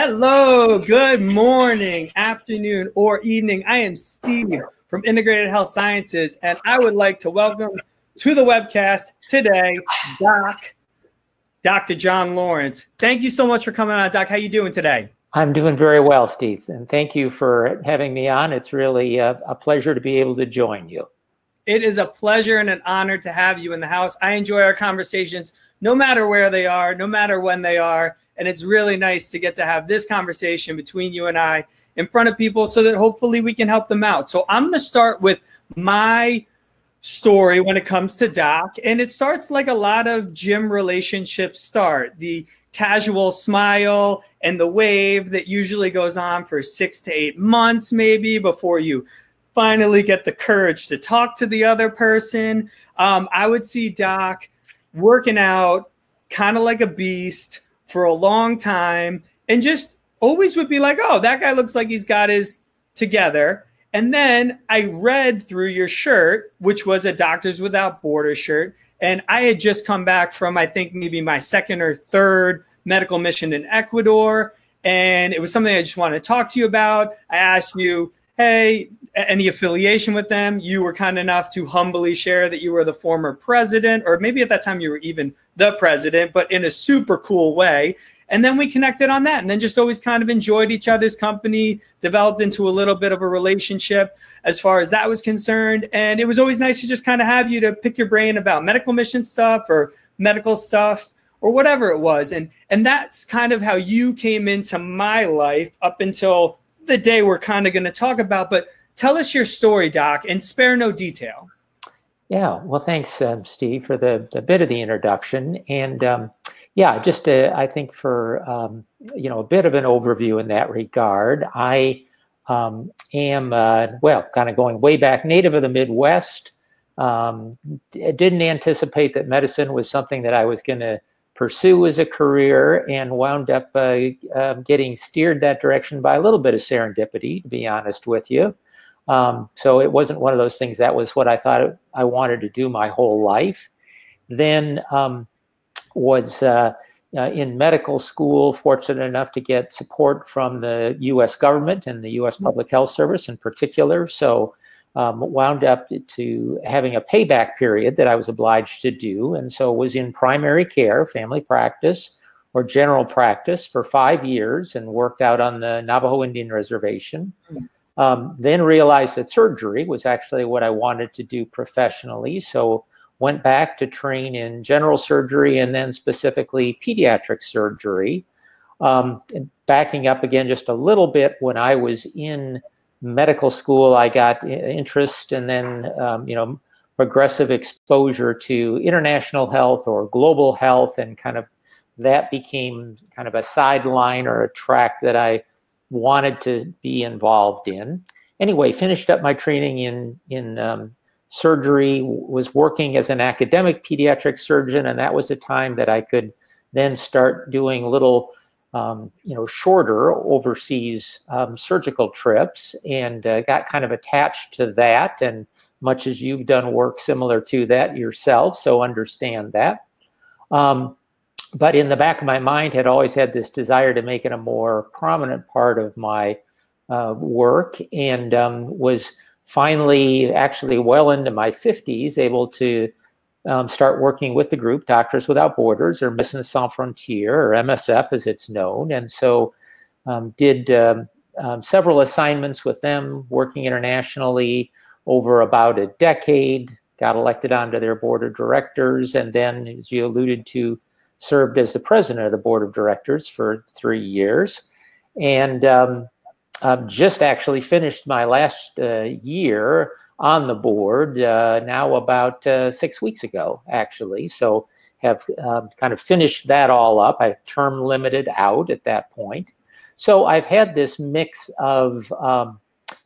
Hello, good morning, afternoon, or evening. I am Steve from Integrated Health Sciences, and I would like to welcome to the webcast today, Doc, Dr. John Lawrence. Thank you so much for coming on, Doc. How are you doing today? I'm doing very well, Steve, and thank you for having me on. It's really a, a pleasure to be able to join you. It is a pleasure and an honor to have you in the house. I enjoy our conversations no matter where they are, no matter when they are. And it's really nice to get to have this conversation between you and I in front of people so that hopefully we can help them out. So I'm going to start with my story when it comes to Doc. And it starts like a lot of gym relationships start the casual smile and the wave that usually goes on for six to eight months, maybe before you finally get the courage to talk to the other person. Um, I would see Doc working out kind of like a beast for a long time and just always would be like, oh, that guy looks like he's got his together. And then I read through your shirt, which was a Doctors Without Borders shirt. And I had just come back from, I think, maybe my second or third medical mission in Ecuador. And it was something I just wanted to talk to you about. I asked you, hey, any affiliation with them? You were kind enough to humbly share that you were the former president, or maybe at that time you were even the president, but in a super cool way. And then we connected on that and then just always kind of enjoyed each other's company, developed into a little bit of a relationship as far as that was concerned. And it was always nice to just kind of have you to pick your brain about medical mission stuff or medical stuff or whatever it was. And and that's kind of how you came into my life up until the day we're kind of going to talk about. But tell us your story, Doc, and spare no detail. Yeah, well, thanks, um, Steve, for the, the bit of the introduction. And um, yeah, just uh, I think for um, you know a bit of an overview in that regard, I um, am uh, well, kind of going way back, native of the Midwest. Um, didn't anticipate that medicine was something that I was going to pursue as a career, and wound up uh, um, getting steered that direction by a little bit of serendipity, to be honest with you. Um, so it wasn't one of those things that was what I thought I wanted to do my whole life. Then um, was uh, uh, in medical school, fortunate enough to get support from the U.S. government and the U.S. Public Health Service in particular. So um, wound up to having a payback period that I was obliged to do, and so was in primary care, family practice, or general practice for five years, and worked out on the Navajo Indian Reservation. Um, then realized that surgery was actually what I wanted to do professionally. So went back to train in general surgery and then specifically pediatric surgery. Um, backing up again just a little bit, when I was in medical school, I got interest and then, um, you know, progressive exposure to international health or global health, and kind of that became kind of a sideline or a track that I wanted to be involved in. Anyway, finished up my training in in um, surgery, was working as an academic pediatric surgeon, and that was a time that I could then start doing little, um, you know, shorter overseas um, surgical trips, and uh, got kind of attached to that. And much as you've done work similar to that yourself, so understand that. Um, but in the back of my mind, had always had this desire to make it a more prominent part of my uh, work, and um, was finally, actually well into my 50s, able to um, start working with the group Doctors Without Borders or Médecins Sans Frontières or MSF as it's known. And so um, did um, um, several assignments with them working internationally over about a decade, got elected onto their board of directors, and then, as you alluded to, served as the president of the board of directors for three years. And um, I've just actually finished my last uh, year on the board uh, now about uh, six weeks ago, actually. So have um, kind of finished that all up. I term limited out at that point. So I've had this mix of um,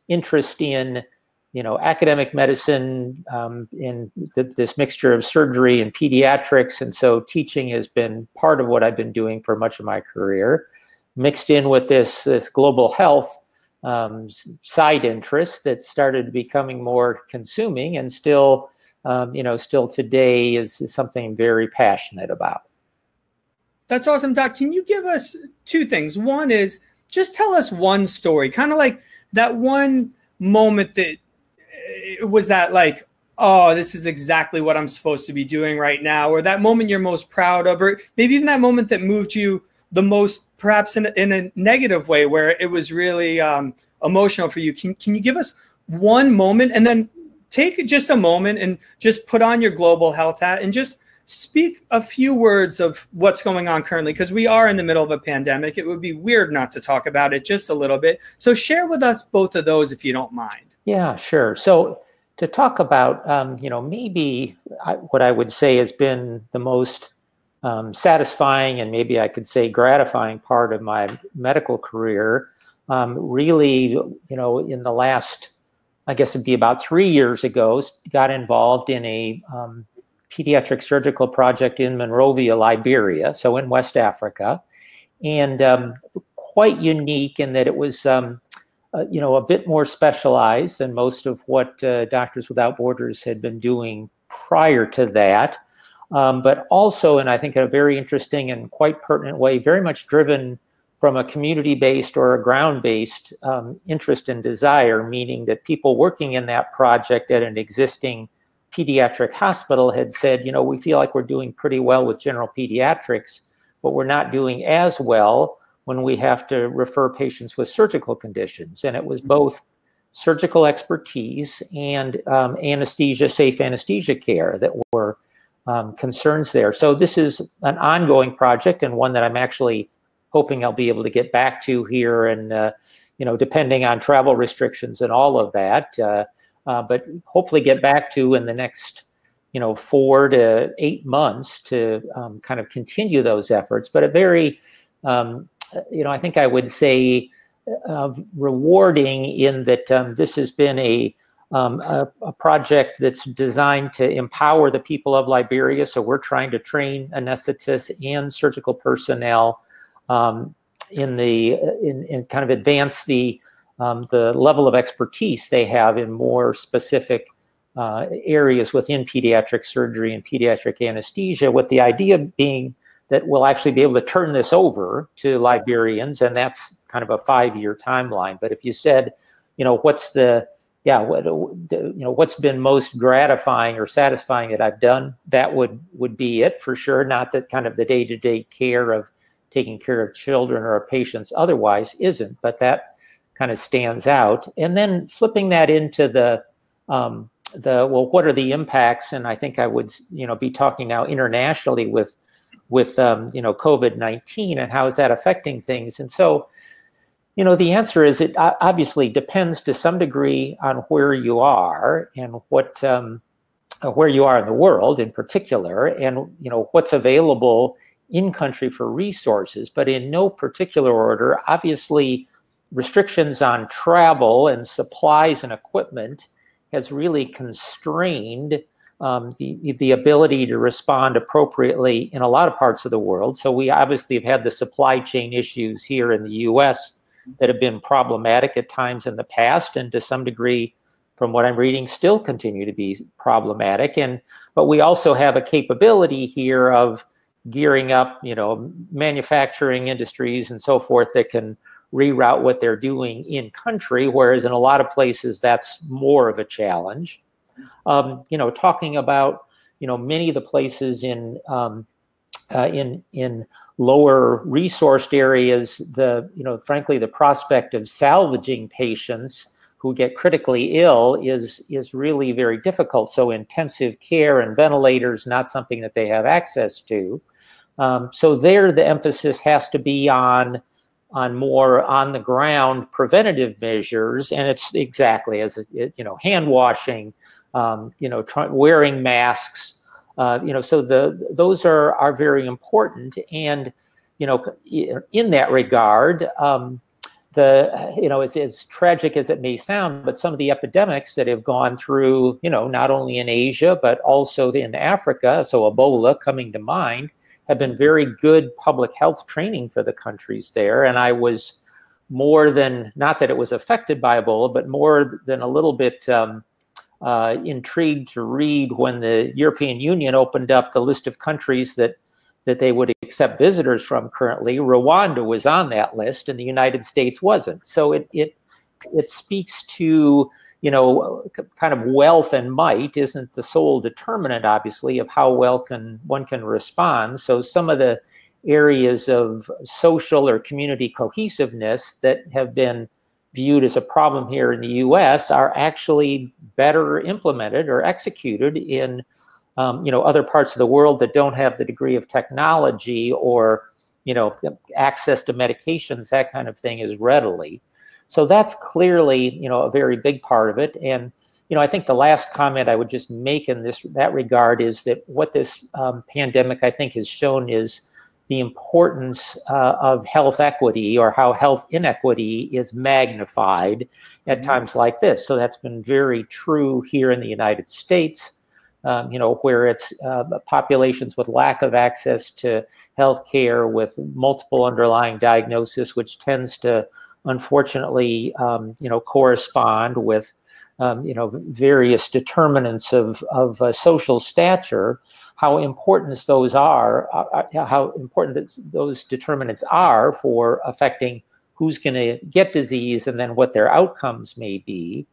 interest in, you know, academic medicine, um, in th- this mixture of surgery and pediatrics, and so teaching has been part of what I've been doing for much of my career. Mixed in with this this global health um, side interest that started becoming more consuming and still, um, you know, still today is, is something very passionate about. That's awesome, Doc. Can you give us two things? One is just tell us one story, kind of like that one moment that it was that like, oh, this is exactly what I'm supposed to be doing right now, or that moment you're most proud of, or maybe even that moment that moved you the most, perhaps in a, in a negative way, where it was really um, emotional for you. Can, can you give us one moment and then take just a moment and just put on your global health hat and just speak a few words of what's going on currently because we are in the middle of a pandemic. It would be weird not to talk about it just a little bit. So share with us both of those if you don't mind. Yeah, sure. So to talk about, um, you know, maybe I, what I would say has been the most um, satisfying and maybe I could say gratifying part of my medical career. Um, really, you know, in the last, I guess it'd be about three years ago, got involved in a um, pediatric surgical project in Monrovia, Liberia, so in West Africa, and um, quite unique in that it was, um, uh, you know, a bit more specialized than most of what uh, Doctors Without Borders had been doing prior to that. Um, but also, and I think in a very interesting and quite pertinent way, very much driven from a community-based or a ground-based um, interest and desire, meaning that people working in that project at an existing pediatric hospital had said, you know, we feel like we're doing pretty well with general pediatrics, but we're not doing as well when we have to refer patients with surgical conditions. And it was both surgical expertise and um, anesthesia, safe anesthesia care that were um, concerns there. So this is an ongoing project and one that I'm actually hoping I'll be able to get back to here and, uh, you know, depending on travel restrictions and all of that. Uh, uh, but hopefully get back to in the next you know four to eight months to um, kind of continue those efforts but a very um, you know i think i would say uh, rewarding in that um, this has been a, um, a, a project that's designed to empower the people of liberia so we're trying to train anesthetists and surgical personnel um, in the in, in kind of advance the um, the level of expertise they have in more specific uh, areas within pediatric surgery and pediatric anesthesia, with the idea being that we'll actually be able to turn this over to Liberians, and that's kind of a five-year timeline. But if you said, you know, what's the yeah, what you know, what's been most gratifying or satisfying that I've done, that would would be it for sure. Not that kind of the day-to-day care of taking care of children or patients otherwise isn't, but that kind of stands out. And then flipping that into the um, the well, what are the impacts? And I think I would you know be talking now internationally with with um, you know COVID nineteen and how is that affecting things? And so you know the answer is it obviously depends to some degree on where you are and what um, where you are in the world in particular and you know what's available in country for resources but in no particular order obviously restrictions on travel and supplies and equipment has really constrained um, the, the ability to respond appropriately in a lot of parts of the world. So we obviously have had the supply chain issues here in the US that have been problematic at times in the past and to some degree from what I'm reading still continue to be problematic and but we also have a capability here of gearing up you know manufacturing industries and so forth that can reroute what they're doing in country, whereas in a lot of places that's more of a challenge. Um, you know, talking about you know many of the places in um, uh, in in lower resourced areas, the you know frankly the prospect of salvaging patients who get critically ill is is really very difficult. So intensive care and ventilators not something that they have access to. Um, so there, the emphasis has to be on on more on the ground preventative measures and it's exactly as it, you know hand washing um, you know wearing masks uh, you know so the those are are very important and you know in that regard um, the you know as, as tragic as it may sound but some of the epidemics that have gone through you know not only in asia but also in africa so ebola coming to mind have been very good public health training for the countries there. And I was more than, not that it was affected by Ebola, but more than a little bit um, uh, intrigued to read when the European Union opened up the list of countries that that they would accept visitors from currently. Rwanda was on that list, and the United States wasn't. So it it it speaks to you know kind of wealth and might isn't the sole determinant, obviously, of how well can one can respond. So some of the areas of social or community cohesiveness that have been viewed as a problem here in the U.S. are actually better implemented or executed in um, you know other parts of the world that don't have the degree of technology or you know access to medications that kind of thing is readily so that's clearly you know a very big part of it and you know i think the last comment i would just make in this that regard is that what this um, pandemic i think has shown is the importance uh, of health equity or how health inequity is magnified at mm-hmm. times like this so that's been very true here in the united states um, you know, where it's uh, populations with lack of access to health care with multiple underlying diagnosis, which tends to unfortunately, um, you know, correspond with, um, you know, various determinants of, of uh, social stature, how important those are, uh, uh how important those determinants are for affecting who's going to get disease and then what their outcomes may be.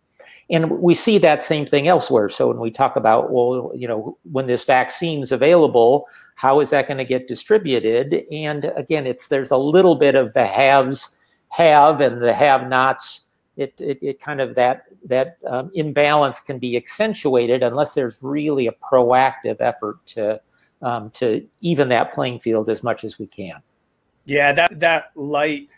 And we see that same thing elsewhere. So when we talk about, well, you know, when this vaccine's available, how is that going to get distributed? And again, it's there's a little bit of the haves have and the have-nots. It, it, it kind of that that um, imbalance can be accentuated unless there's really a proactive effort to um, to even that playing field as much as we can. Yeah, that that light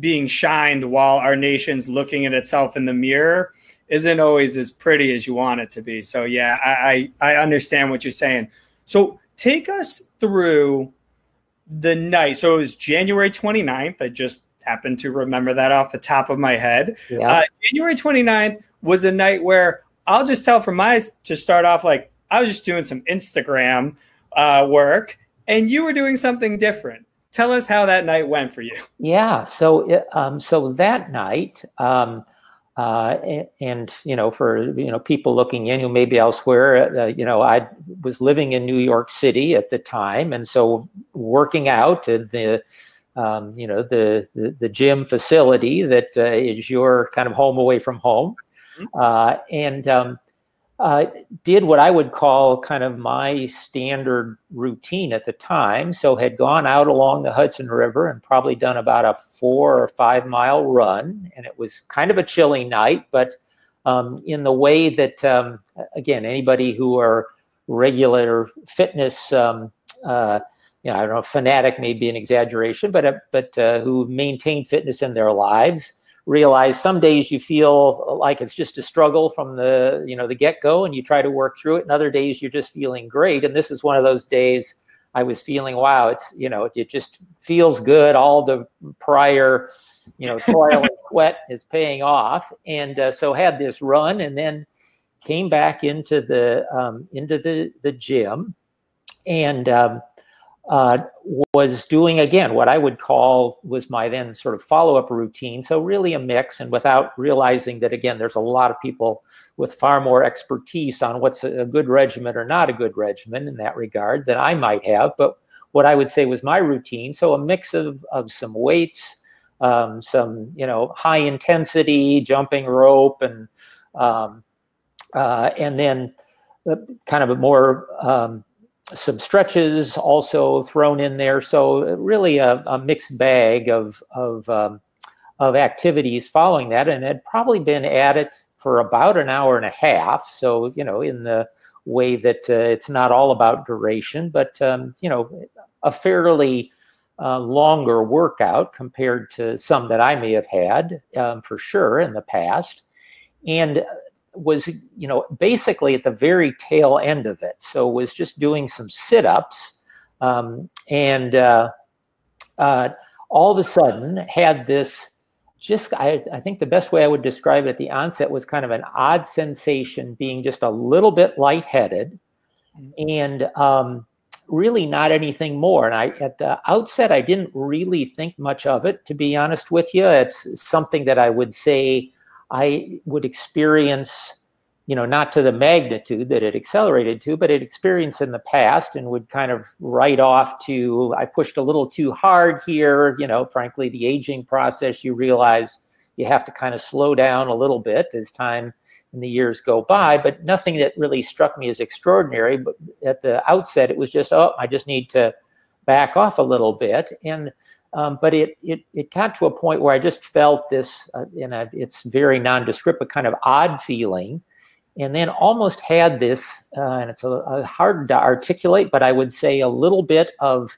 being shined while our nation's looking at itself in the mirror isn't always as pretty as you want it to be. So yeah, I, I, I understand what you're saying. So take us through the night. So it was January 29th. I just happened to remember that off the top of my head. Yeah. Uh, January 29th was a night where I'll just tell from my to start off like I was just doing some Instagram uh, work and you were doing something different. Tell us how that night went for you. Yeah. So, um, so that night, um, uh, and, and, you know, for you know people looking in who may be elsewhere, uh, you know, I was living in New York City at the time, and so working out in the, um, you know, the, the, the gym facility that uh, is your kind of home away from home, mm-hmm. uh, and um, uh, did what I would call kind of my standard routine at the time. So had gone out along the Hudson River and probably done about a four or five mile run, and it was kind of a chilly night, but um, in the way that um, again anybody who are regular fitness. Um, uh, you know, I don't know, fanatic may be an exaggeration, but uh, but uh, who maintain fitness in their lives realize some days you feel like it's just a struggle from the you know the get-go and you try to work through it and other days you're just feeling great. And this is one of those days i was feeling wow it's you know it just feels good. All the prior you know toil and sweat is paying off. And uh, so had this run and then came back into the um, into the the gym. And um, uh, was doing again what I would call was my then sort of follow up routine. So, really a mix, and without realizing that again, there's a lot of people with far more expertise on what's a good regimen or not a good regimen in that regard than I might have. But what I would say was my routine. So, a mix of, of some weights, um, some you know high intensity jumping rope, and um, uh, and then uh, kind of a more um, some stretches also thrown in there. So really a, a mixed bag of of um, of activities following that, and had probably been at it for about an hour and a half. So you know, in the way that uh, it's not all about duration, but um, you know, a fairly uh, longer workout compared to some that I may have had um, for sure in the past. And was you know basically at the very tail end of it. So was just doing some sit-ups um, and uh, uh, all of a sudden had this just I, I, think the best way i would describe it at the onset was kind of an odd sensation being just a little bit lightheaded mm-hmm. and um, really not anything more. And i at the outset i didn't really think much of it to be honest with you. It's something that i would say I would experience you know, not to the magnitude that it accelerated to, but it experienced in the past and would kind of write off to, I pushed a little too hard here. You know, frankly, the aging process, you realize you have to kind of slow down a little bit as time and the years go by, but nothing that really struck me as extraordinary. But at the outset, it was just, oh, I just need to back off a little bit. And um, but it, it it got to a point where I just felt this, uh, in a, it's very nondescript, but kind of odd feeling and then almost had this, uh, and it's a, a hard to articulate, but I would say a little bit of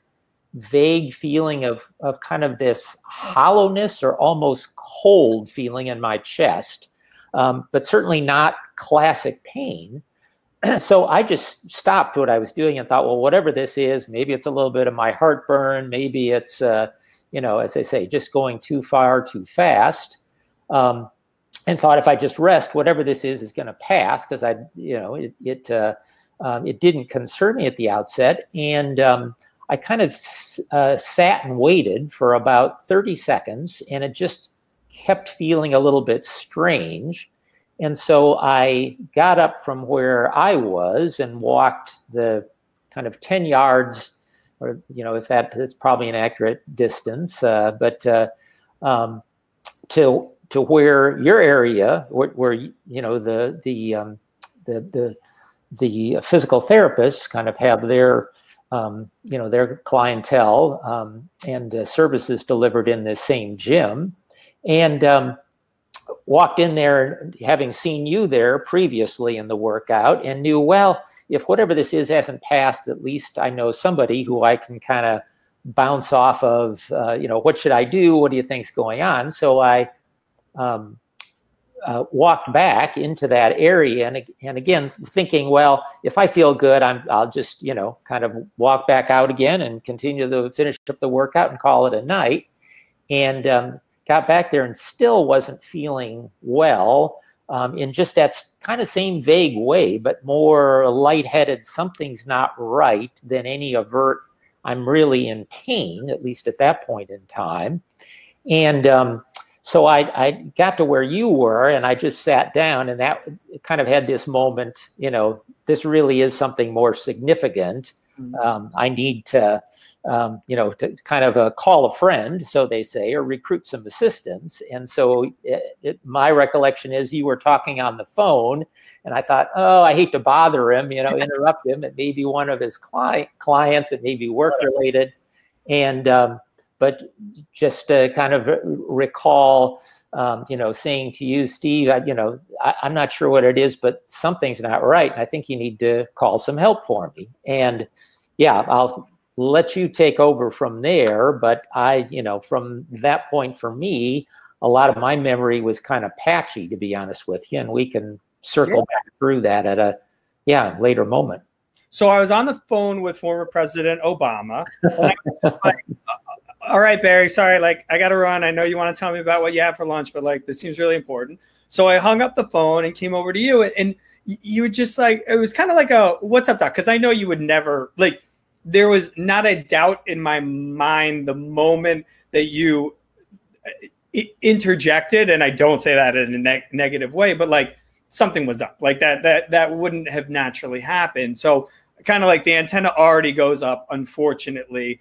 vague feeling of of kind of this hollowness or almost cold feeling in my chest, um, but certainly not classic pain. so I just stopped what I was doing and thought, well, whatever this is, maybe it's a little bit of my heartburn, maybe it's, uh, you know, as I say, just going too far too fast. Um, and thought if I just rest, whatever this is is going to pass because I, you know, it it uh, um, it didn't concern me at the outset, and um, I kind of uh, sat and waited for about thirty seconds, and it just kept feeling a little bit strange, and so I got up from where I was and walked the kind of ten yards, or you know, if that is probably an accurate distance, uh, but uh, um, to to where your area, where, where you know the the um, the the the physical therapists kind of have their um, you know their clientele um, and uh, services delivered in the same gym, and um, walked in there having seen you there previously in the workout and knew well if whatever this is hasn't passed, at least I know somebody who I can kind of bounce off of. Uh, you know, what should I do? What do you think's going on? So I um, uh, walked back into that area and, and again thinking well if i feel good i'm i'll just you know kind of walk back out again and continue to finish up the workout and call it a night and um, got back there and still wasn't feeling well um, in just that kind of same vague way but more lightheaded something's not right than any avert i'm really in pain at least at that point in time and um, so I, I got to where you were and I just sat down and that kind of had this moment, you know, this really is something more significant. Mm-hmm. Um, I need to, um, you know, to kind of uh, call a friend, so they say, or recruit some assistance. And so it, it, my recollection is you were talking on the phone, and I thought, oh, I hate to bother him, you know, interrupt him. It may be one of his cli- clients, it may be work related. And um, but just to kind of recall, um, you know, saying to you, Steve, I, you know, I, am not sure what it is, but something's not right. I think you need to call some help for me. And yeah, I'll let you take over from there. But I, you know, from that point for me, a lot of my memory was kind of patchy, to be honest with you. And we can circle yeah. back through that at a, yeah, later moment. So I was on the phone with former President Obama. like, uh, all right, Barry, sorry, like I got to run. I know you want to tell me about what you have for lunch, but like this seems really important. So I hung up the phone and came over to you, and you were just like, it was kind of like a what's up, doc? Because I know you would never like. There was not a doubt in my mind the moment that you uh, interjected, and I don't say that in a ne- negative way, but like something was up, like that that that wouldn't have naturally happened. So kind of like the antenna already goes up, unfortunately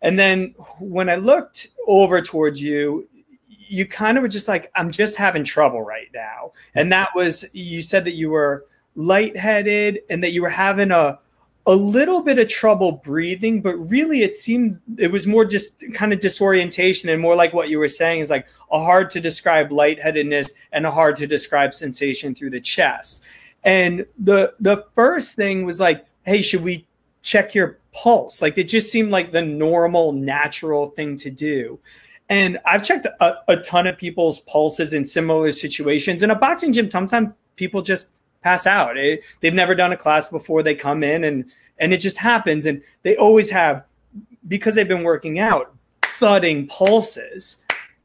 and then when I looked over towards you, you kind of were just like, I'm just having trouble right now. And that was, you said that you were lightheaded and that you were having a, a little bit of trouble breathing, but really it seemed it was more just kind of disorientation and more like what you were saying is like a hard to describe lightheadedness and a hard to describe sensation through the chest. And the the first thing was like, hey, should we check your pulse. Like it just seemed like the normal, natural thing to do. And I've checked a, a ton of people's pulses in similar situations. In a boxing gym, sometimes people just pass out. It, they've never done a class before. They come in and and it just happens. And they always have because they've been working out thudding pulses.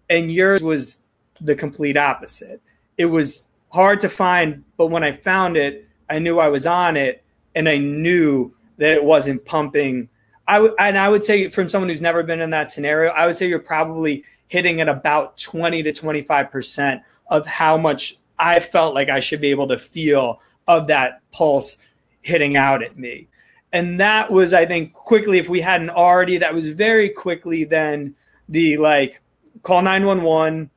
And yours was the complete opposite. It was hard to find, but when I found it, I knew I was on it, and I knew that it wasn't pumping. I w- and I would say from someone who's never been in that scenario, I would say you're probably hitting at about 20 to 25 percent of how much I felt like I should be able to feel of that pulse hitting out at me. And that was, I think, quickly, if we hadn't already, that was very quickly then the like call 911.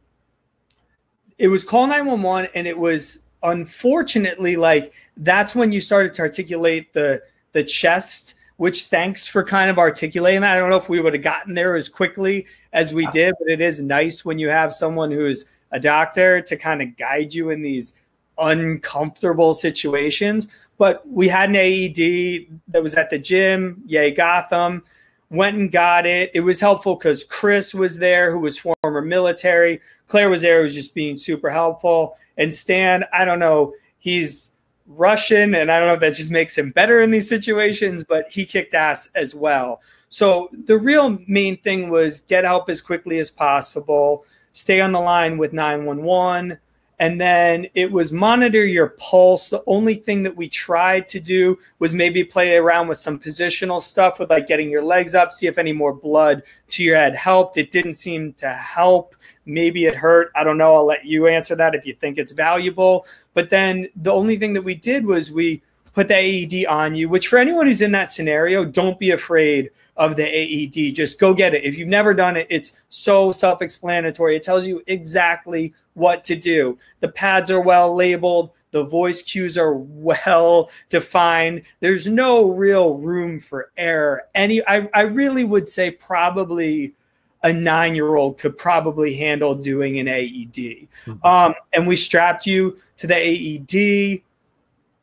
It was call 911, and it was unfortunately like that's when you started to articulate the the chest which thanks for kind of articulating that. I don't know if we would have gotten there as quickly as we did, but it is nice when you have someone who's a doctor to kind of guide you in these uncomfortable situations. But we had an AED that was at the gym, yay, Gotham. Went and got it. It was helpful because Chris was there, who was former military. Claire was there, who was just being super helpful. And Stan, I don't know, he's Russian, and I don't know if that just makes him better in these situations, but he kicked ass as well. So the real main thing was get help as quickly as possible, stay on the line with 911, and then it was monitor your pulse. The only thing that we tried to do was maybe play around with some positional stuff with like getting your legs up, see if any more blood to your head helped. It didn't seem to help. Maybe it hurt. I don't know. I'll let you answer that if you think it's valuable. But then the only thing that we did was we put the AED on you, which for anyone who's in that scenario, don't be afraid of the AED. Just go get it. If you've never done it, it's so self explanatory. It tells you exactly what to do. The pads are well labeled, the voice cues are well defined. There's no real room for error. Any, I, I really would say probably a nine year old could probably handle doing an AED. Mm-hmm. Um, and we strapped you to the AED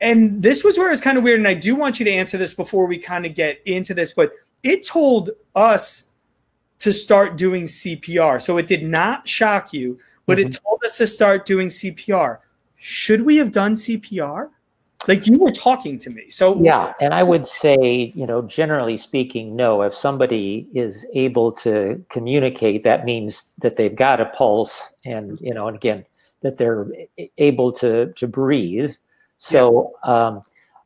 and this was where it's kind of weird. And I do want you to answer this before we kind of get into this, but it told us to start doing CPR. So it did not shock you, but mm-hmm. it told us to start doing CPR. Should we have done CPR? Like you were talking to me. So yeah, and I would say, you know, generally speaking, no. If somebody is able to communicate, that means that they've got a pulse and, you know, and again, that they're able to to breathe so, yeah. Um,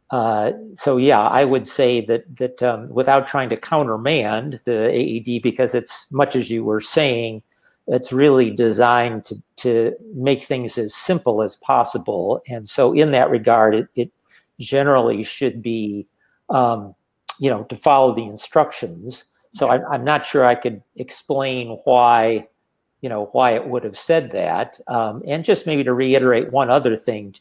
uh, so yeah, I would say that that um, without trying to countermand the AED, because it's much as you were saying, it's really designed to to make things as simple as possible. And so, in that regard, it, it generally should be, um, you know, to follow the instructions. So I'm, I'm not sure I could explain why, you know, why it would have said that. Um, and just maybe to reiterate one other thing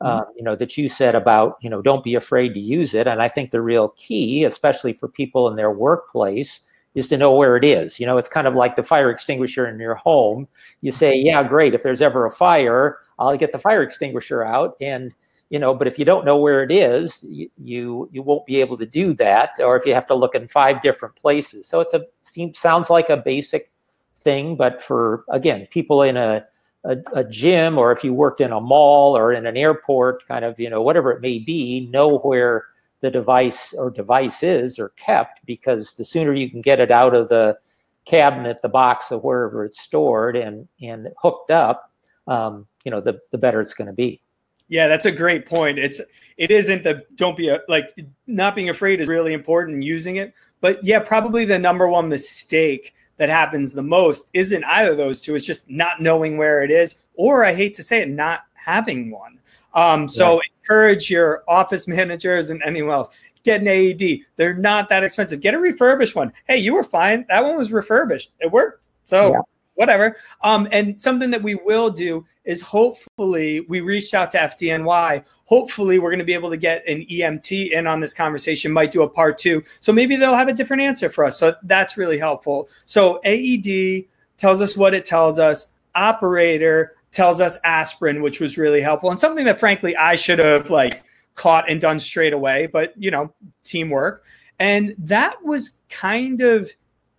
uh, you know, that you said about, you know, don't be afraid to use it. And I think the real key, especially for people in their workplace, is to know where it is. You know, it's kind of like the fire extinguisher in your home. You say, yeah, great. If there's ever a fire, I'll get the fire extinguisher out. And, you know, but if you don't know where it is, you, you, you won't be able to do that. Or if you have to look in five different places. So it's a seems sounds like a basic thing, but for again, people in a a, a, gym or if you worked in a mall or in an airport, kind of, you know, whatever it may be, know where the device or devices are kept because the sooner you can get it out of the cabinet, the box, or wherever it's stored and and hooked up, um, you know, the the better it's going to be. Yeah, that's a great point. It's it isn't the don't be a, like not being afraid is really important using it, but yeah, probably the number one mistake that happens the most isn't either of those two. It's just not knowing where it is, or I hate to say it, not having one. Um, so yeah. encourage your office managers and anyone else. Get an AED. They're not that expensive. Get a refurbished one. Hey, you were fine. That one was refurbished. It worked. So yeah whatever. Um, and something that we will do is hopefully we reached out to FDNY. Hopefully, we're going to be able to get an EMT in on this conversation, might do a part two. So maybe they'll have a different answer for us. So that's really helpful. So AED tells us what it tells us, operator tells us aspirin, which was really helpful and something that frankly I should have like caught and done straight away, but you know, teamwork. And that was kind of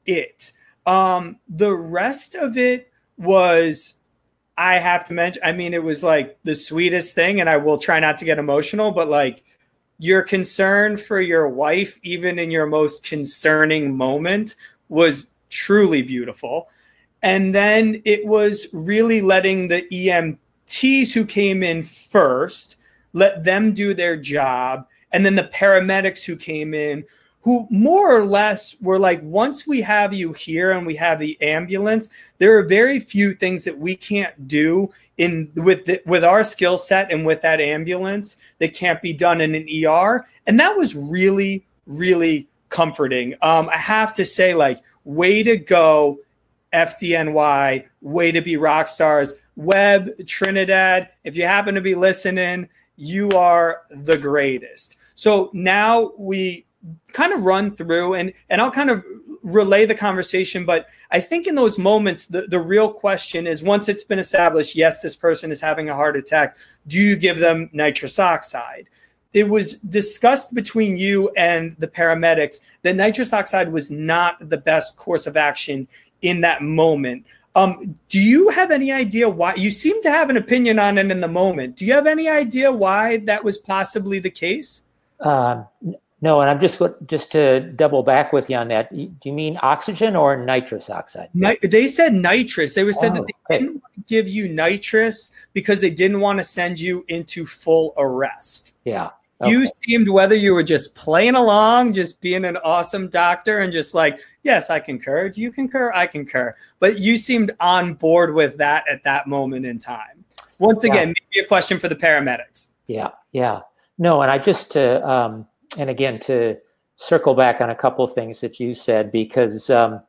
it. Um, the rest of it was, I have to mention, I mean, it was like the sweetest thing, and I will try not to get emotional, but like your concern for your wife, even in your most concerning moment, was truly beautiful. And then it was really letting the EMTs who came in first let them do their job. And then the paramedics who came in who more or less were like, once we have you here and we have the ambulance, there are very few things that we can't do in with the, with our skill set and with that ambulance that can't be done in an ER. And that was really, really comforting. Um, I have to say, like, way to go, FDNY, way to be rock stars. Webb, Trinidad, if you happen to be listening, you are the greatest. So now we kind of run through and and I'll kind of relay the conversation but I think in those moments the, the real question is once it's been established yes this person is having a heart attack do you give them nitrous oxide? It was discussed between you and the paramedics that nitrous oxide was not the best course of action in that moment. Um, do you have any idea why you seem to have an opinion on it in the moment. Do you have any idea why that was possibly the case? Um, no, and I'm just just to double back with you on that. Do you mean oxygen or nitrous oxide? they said nitrous. They were said oh, that they okay. didn't give you nitrous because they didn't want to send you into full arrest. Yeah. Okay. You seemed whether you were just playing along, just being an awesome doctor, and just like, yes, I concur. Do you concur? I concur. But you seemed on board with that at that moment in time. Once again, yeah. maybe a question for the paramedics. Yeah, yeah. No, and I just to um, and again to circle back on a couple of things that you said because um,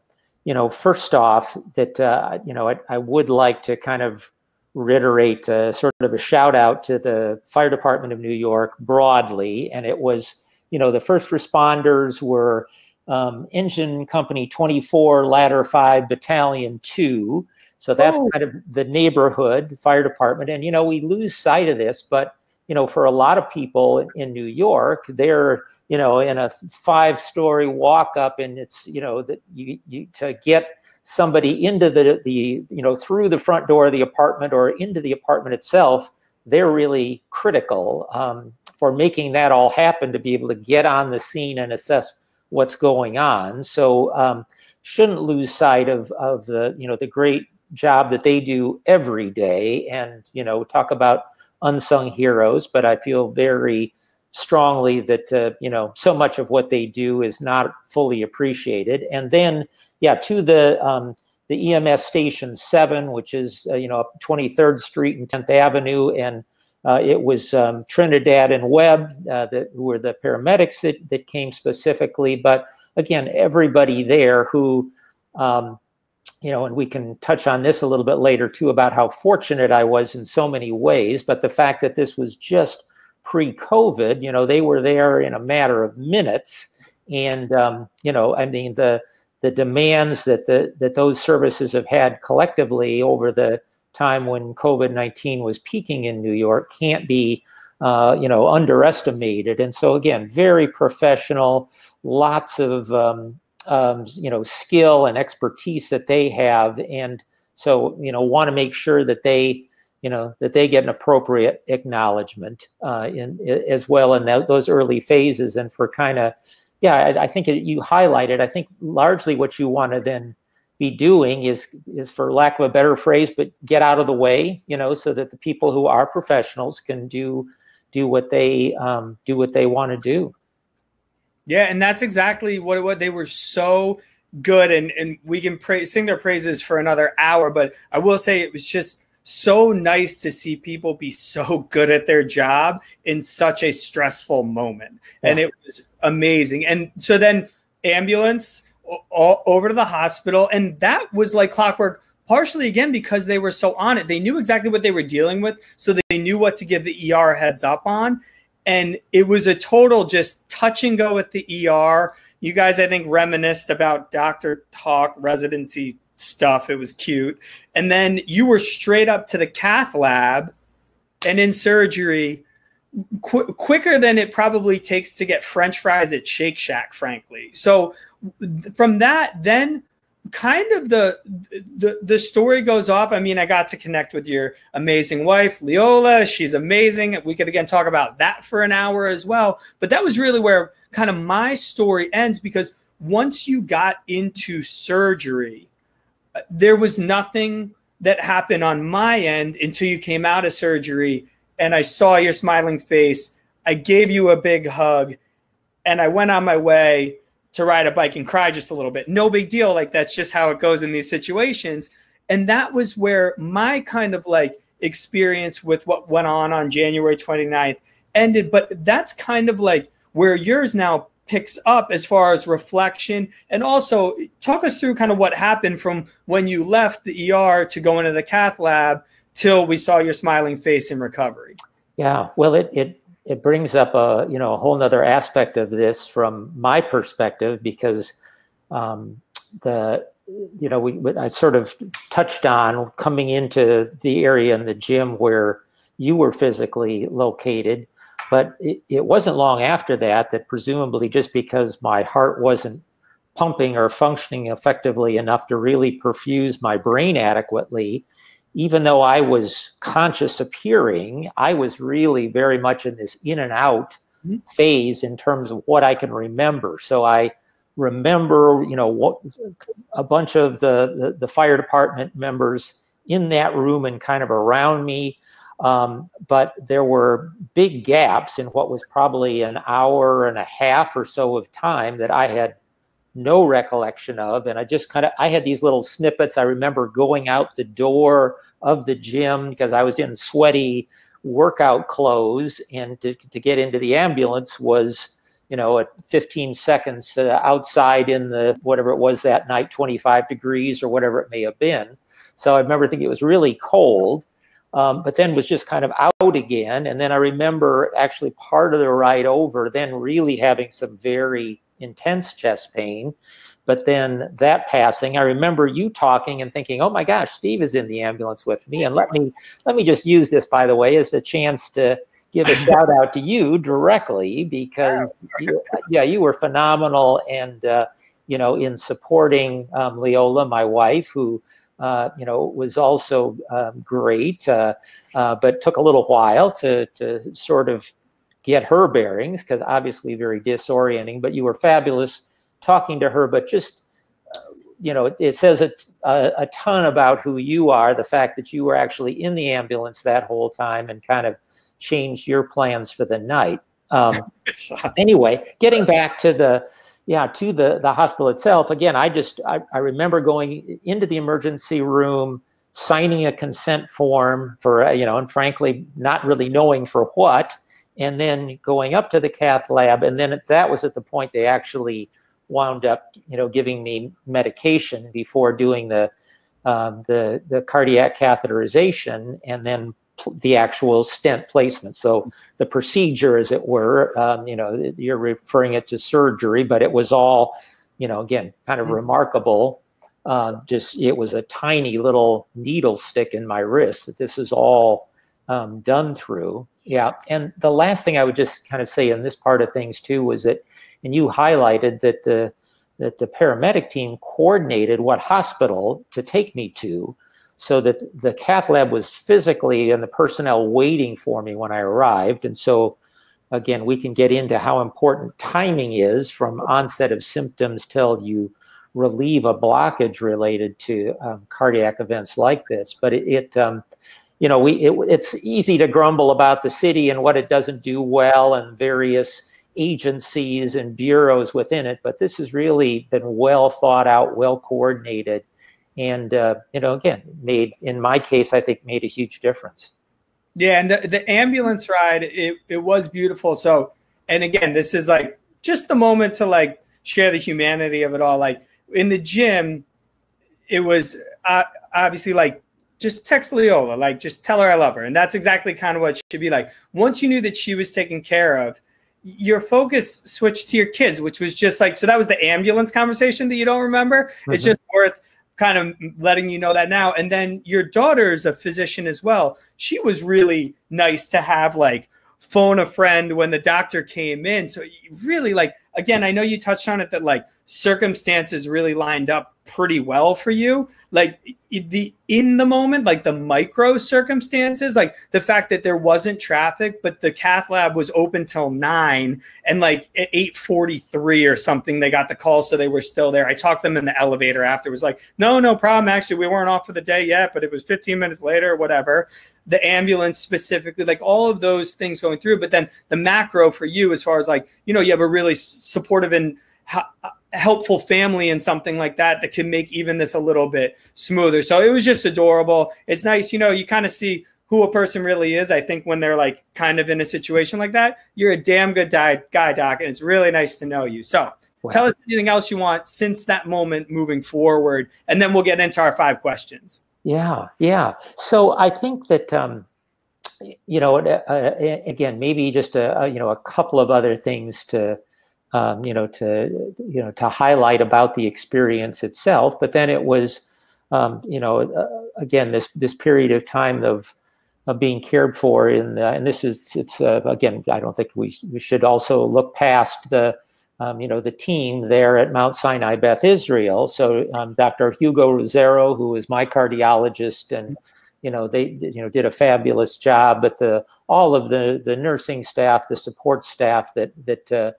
you know first off that uh, you know I, I, would like to kind of reiterate uh, sort of a shout out to the fire department of new york broadly. And it was you know the first responders were um, engine company 24 ladder 5 battalion 2 so that's oh. kind of the neighborhood fire department. And you know we lose sight of this but you know, for a lot of people in New York, they're, you know, in a five story walk up and it's, you know, that you, you to get somebody into the, the, you know, through the front door of the apartment or into the apartment itself, they're really critical um, for making that all happen to be able to get on the scene and assess what's going on. So um, shouldn't lose sight of, of the, you know, the great job that they do every day and, you know, talk about unsung heroes, but I feel very strongly that uh, you know so much of what they do is not fully appreciated. And then, yeah, to the um, the EMS Station Seven, which is uh, you know 23rd Street and 10th Avenue, and uh, it was um, Trinidad and Webb uh, that who were the paramedics that, that came specifically. But again, everybody there who um, you know, and we can touch on this a little bit later too about how fortunate I was in so many ways. But the fact that this was just pre-COVID, you know, they were there in a matter of minutes, and um, you know, I mean the the demands that the that those services have had collectively over the time when COVID nineteen was peaking in New York can't be uh, you know underestimated. And so again, very professional, lots of um, um, you know skill and expertise that they have. And so you know want to make sure that they you know that they get an appropriate acknowledgement uh, in, as well in that, those early phases. And for kind of yeah I, I think it, you highlighted i think largely what you want to then be doing is is for lack of a better phrase but get out of the way you know so that the people who are professionals can do do what they um, do what they want to do yeah, and that's exactly what what they were so good, and and we can praise, sing their praises for another hour. But I will say it was just so nice to see people be so good at their job in such a stressful moment, and it was amazing. And so then ambulance all, over to the hospital, and that was like clockwork. Partially again because they were so on it, they knew exactly what they were dealing with, so they knew what to give the ER heads up on and it was a total just touch and go at the ER. You guys, I think, reminisced about doctor talk residency stuff. It was cute. And then you were straight up to the cath lab and in surgery qu- quicker than it probably takes to get French fries at Shake Shack, frankly. So from that, then kind of the, the the story goes off. I mean, I got to connect with your amazing wife, Leola. She's amazing. We could again talk about that for an hour as well. But that was really where kind of my story ends because once you got into surgery, there was nothing that happened on my end until you came out of surgery and I saw your smiling face. I gave you a big hug and I went on my way to ride a bike and cry just a little bit. No big deal. Like that's just how it goes in these situations. And that was where my kind of like experience with what went on on January 29th ended. But that's kind of like where yours now picks up as far as reflection and also talk us through kind of what happened from when you left the ER to go into the cath lab till we saw your smiling face in recovery. Yeah, well, it it it brings up a you know a whole other aspect of this from my perspective because um, the you know we I sort of touched on coming into the area in the gym where you were physically located but it, it wasn't long after that that presumably just because my heart wasn't pumping or functioning effectively enough to really perfuse my brain adequately even though I was conscious appearing, I was really very much in this in and out mm-hmm. phase in terms of what I can remember. So I remember, you know, what a bunch of the, the, the fire department members in that room and kind of around me. Um, but there were big gaps in what was probably an hour and a half or so of time that I had no recollection of. And I just kind of, I had these little snippets. I remember going out the door of the gym because I was in sweaty workout clothes. And to, to get into the ambulance was, you know, at 15 seconds uh, outside in the whatever it was that night, 25 degrees or whatever it may have been. So I remember thinking it was really cold. Um, but then was just kind of out again. And then I remember actually part of the ride over, then really having some very intense chest pain. But then that passing, I remember you talking and thinking, "Oh my gosh, Steve is in the ambulance with me." And let me let me just use this, by the way, as a chance to give a shout out to you directly because you, yeah, you were phenomenal and uh, you know in supporting um, Leola, my wife, who uh, you know was also um, great, uh, uh but took a little while to to sort of get her bearings because obviously very disorienting. But you were fabulous talking to her, but just uh, you know, it, it says a, a, a, ton about who you are. The fact that you were actually in the ambulance that whole time and kind of changed your plans for the night. Um, anyway, getting back to the yeah to the the hospital itself. Again, I just I, I remember going into the emergency room signing a consent form for you know and frankly not really knowing for what and then going up to the cath lab and then that was at the point they actually wound up you know giving me medication before doing the um, the the cardiac catheterization and then the actual stent placement. So the procedure as it were um, you know you're referring it to surgery but it was all you know again kind of mm-hmm. remarkable. Uh, just it was a tiny little needle stick in my wrist that this is all um, done through yeah. And the last thing I would just kind of say in this part of things too was that, and you highlighted that the that the paramedic team coordinated what hospital to take me to so that the cath lab was physically and the personnel waiting for me when I arrived. And so again, we can get into how important timing is from onset of symptoms till you relieve a blockage related to um, cardiac events like this. But it, it um, you know, we it, it's easy to grumble about the city and what it doesn't do well and various agencies and bureaus within it, but this has really been well thought out, well coordinated, and uh, you know, again, made in my case, I think made a huge difference. Yeah, and the, the ambulance ride, it, it was beautiful. So, and again, this is like just the moment to like share the humanity of it all. Like in the gym, it was uh, obviously like just text Leola, like just tell her I love her. And that's exactly kind of what should be like. Once you knew that she was taken care of, your focus switched to your kids, which was just like, so that was the ambulance conversation that you don't remember. Mm-hmm. It's just worth kind of letting you know that now. And then your daughter's a physician as well. She was really nice to have like phone a friend when the doctor came in. So really like, again, I know you touched on it that like circumstances really lined up pretty well for you. Like the in the moment like the micro circumstances like the fact that there wasn't traffic but the cath lab was open till 9 and like at 8:43 or something they got the call so they were still there. I talked them in the elevator after was like no no problem. Actually we weren't off for the day yet but it was 15 minutes later whatever. The ambulance specifically like all of those things going through but then the macro for you as far as like you know you have a really supportive and helpful family and something like that that can make even this a little bit smoother. So it was just adorable. It's nice, you know, you kind of see who a person really is. I think when they're like kind of in a situation like that, you're a damn good guy, guy doc, and it's really nice to know you. So wow. tell us anything else you want since that moment moving forward, and then we'll get into our five questions. Yeah, yeah. So I think that um, you know, uh, uh, again, maybe just a, a, you know a couple of other things to um, you know to you know to highlight about the experience itself. But then it was um, you know uh, again this this period of time of of being cared for in the, and this is it's uh, again I don't think we we should also look past the um, you know the team there at Mount Sinai Beth Israel. So um, Dr. Hugo Rosero, who is my cardiologist, and you know they you know did a fabulous job. But the all of the the nursing staff, the support staff that that uh,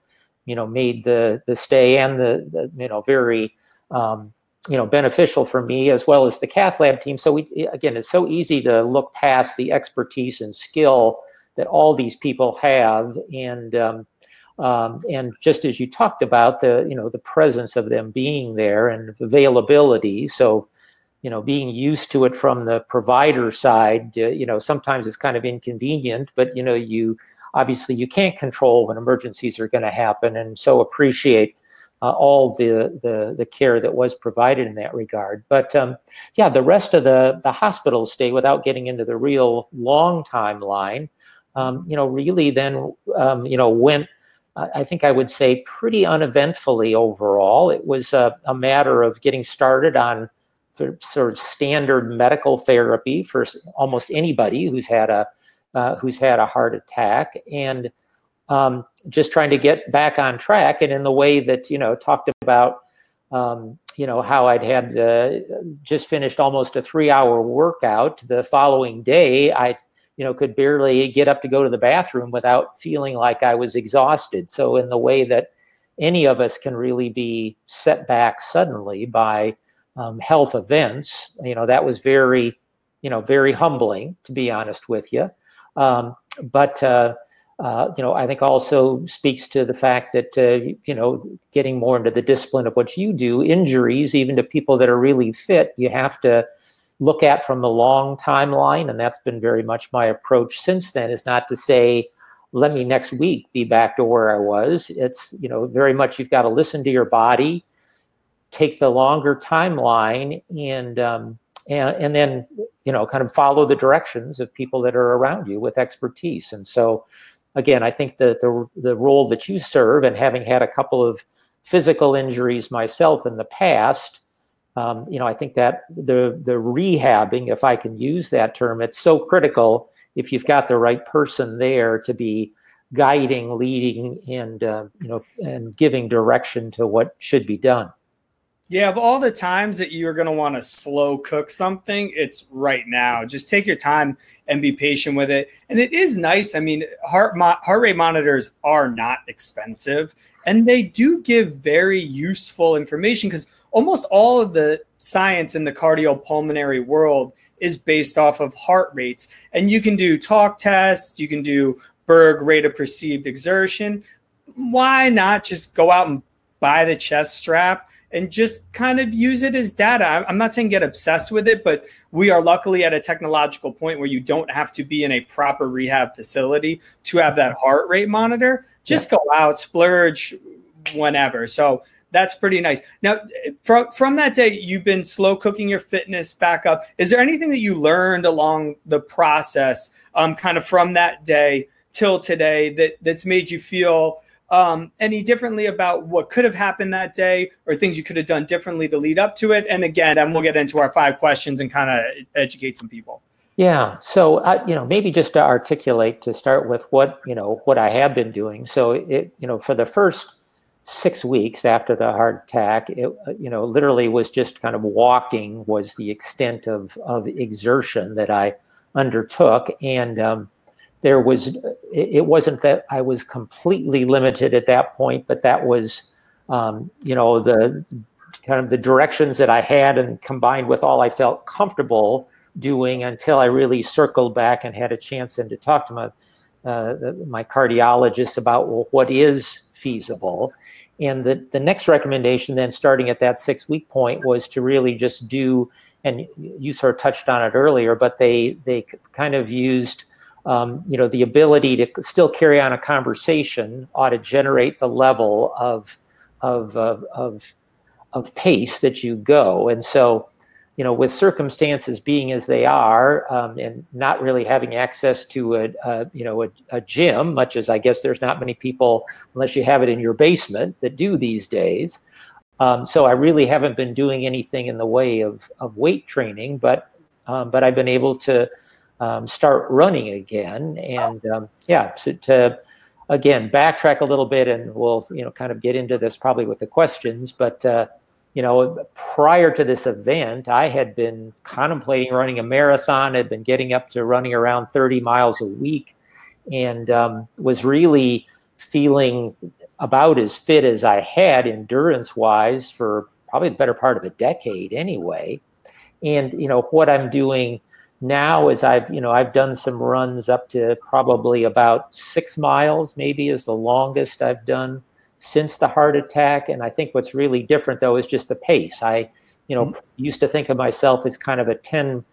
you know made the the stay and the, the you know very um, you know beneficial for me as well as the cath lab team. So we again it's so easy to look past the expertise and skill that all these people have and um, um, and just as you talked about the you know the presence of them being there and availability. So you know being used to it from the provider side uh, you know sometimes it's kind of inconvenient but you know you obviously you can't control when emergencies are going to happen and so appreciate uh, all the, the, the care that was provided in that regard. But um, yeah, the rest of the the hospital stay, without getting into the real long timeline, um, you know, really then um, you know went. I think I would say pretty uneventfully overall. It was a, a matter of getting started on sort of standard medical therapy for almost anybody who's had a uh, who's had a heart attack, and um, just trying to get back on track. And in the way that, you know, talked about, um, you know, how I'd had just finished almost a three hour workout the following day, I, you know, could barely get up to go to the bathroom without feeling like I was exhausted. So, in the way that any of us can really be set back suddenly by um, health events, you know, that was very, you know, very humbling, to be honest with you. Um, but, uh, uh, you know, I think also speaks to the fact that, uh, you know, getting more into the discipline of what you do, injuries, even to people that are really fit, you have to look at from the long timeline. And that's been very much my approach since then, is not to say, let me next week be back to where I was. It's, you know, very much you've got to listen to your body, take the longer timeline, and, um, and, and then, you know, kind of follow the directions of people that are around you with expertise. And so, again, I think that the the role that you serve, and having had a couple of physical injuries myself in the past, um, you know, I think that the the rehabbing, if I can use that term, it's so critical if you've got the right person there to be guiding, leading, and uh, you know, and giving direction to what should be done. Yeah, of all the times that you're going to want to slow cook something, it's right now. Just take your time and be patient with it. And it is nice. I mean, heart mo- heart rate monitors are not expensive, and they do give very useful information because almost all of the science in the cardiopulmonary world is based off of heart rates. And you can do talk tests, you can do Borg rate of perceived exertion. Why not just go out and buy the chest strap? And just kind of use it as data. I'm not saying get obsessed with it, but we are luckily at a technological point where you don't have to be in a proper rehab facility to have that heart rate monitor. Just yeah. go out, splurge whenever. So that's pretty nice. Now, from from that day, you've been slow cooking your fitness back up. Is there anything that you learned along the process, um, kind of from that day till today, that that's made you feel um, any differently about what could have happened that day or things you could have done differently to lead up to it? And again, then we'll get into our five questions and kind of educate some people. Yeah. So, uh, you know, maybe just to articulate to start with what, you know, what I have been doing. So it, you know, for the first six weeks after the heart attack, it, uh, you know, literally was just kind of walking was the extent of, of exertion that I undertook. And, um, there was it wasn't that I was completely limited at that point, but that was um, you know the kind of the directions that I had and combined with all I felt comfortable doing until I really circled back and had a chance then to talk to my uh, my cardiologist about well what is feasible? And the, the next recommendation, then starting at that six week point, was to really just do, and you sort of touched on it earlier, but they they kind of used, um, you know, the ability to still carry on a conversation ought to generate the level of of of of, of pace that you go. And so you know, with circumstances being as they are, um, and not really having access to a, a you know a, a, gym, much as I guess there's not many people, unless you have it in your basement, that do these days. Um, so I really haven't been doing anything in the way of, of weight training, but um, but I've been able to um, start running again, and um, yeah, so to again backtrack a little bit, and we'll you know kind of get into this probably with the questions, but. Uh, you know, prior to this event, I had been contemplating running a marathon, had been getting up to running around 30 miles a week, and um, was really feeling about as fit as I had endurance wise for probably the better part of a decade anyway. And, you know, what I'm doing now as I've, you know, I've done some runs up to probably about six miles, maybe is the longest I've done since the heart attack. And I think what's really different though is just the pace. I, you know, mm-hmm. used to think of myself as kind of a 10,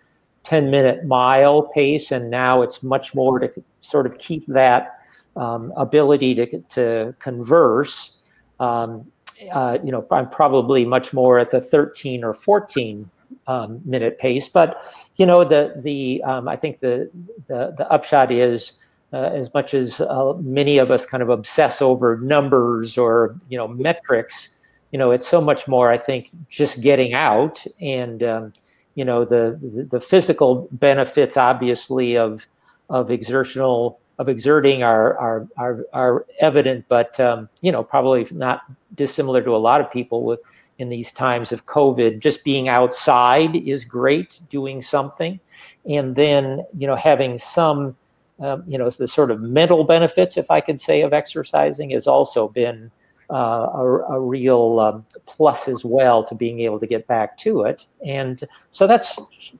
10 minute mile pace, and now it's much more to sort of keep that um, ability to, to converse. Um, uh, you know, I'm probably much more at the 13 or 14 um, minute pace, but you know, the the um, I think the, the the upshot is uh, as much as uh, many of us kind of obsess over numbers or you know metrics you know it's so much more i think just getting out and um, you know the, the, the physical benefits obviously of of exertional of exerting are are are, are evident but um, you know probably not dissimilar to a lot of people with in these times of covid just being outside is great doing something and then you know having some um, you know, the sort of mental benefits, if I could say, of exercising has also been uh, a, a, real um, plus as well to being able to get back to it. And so that's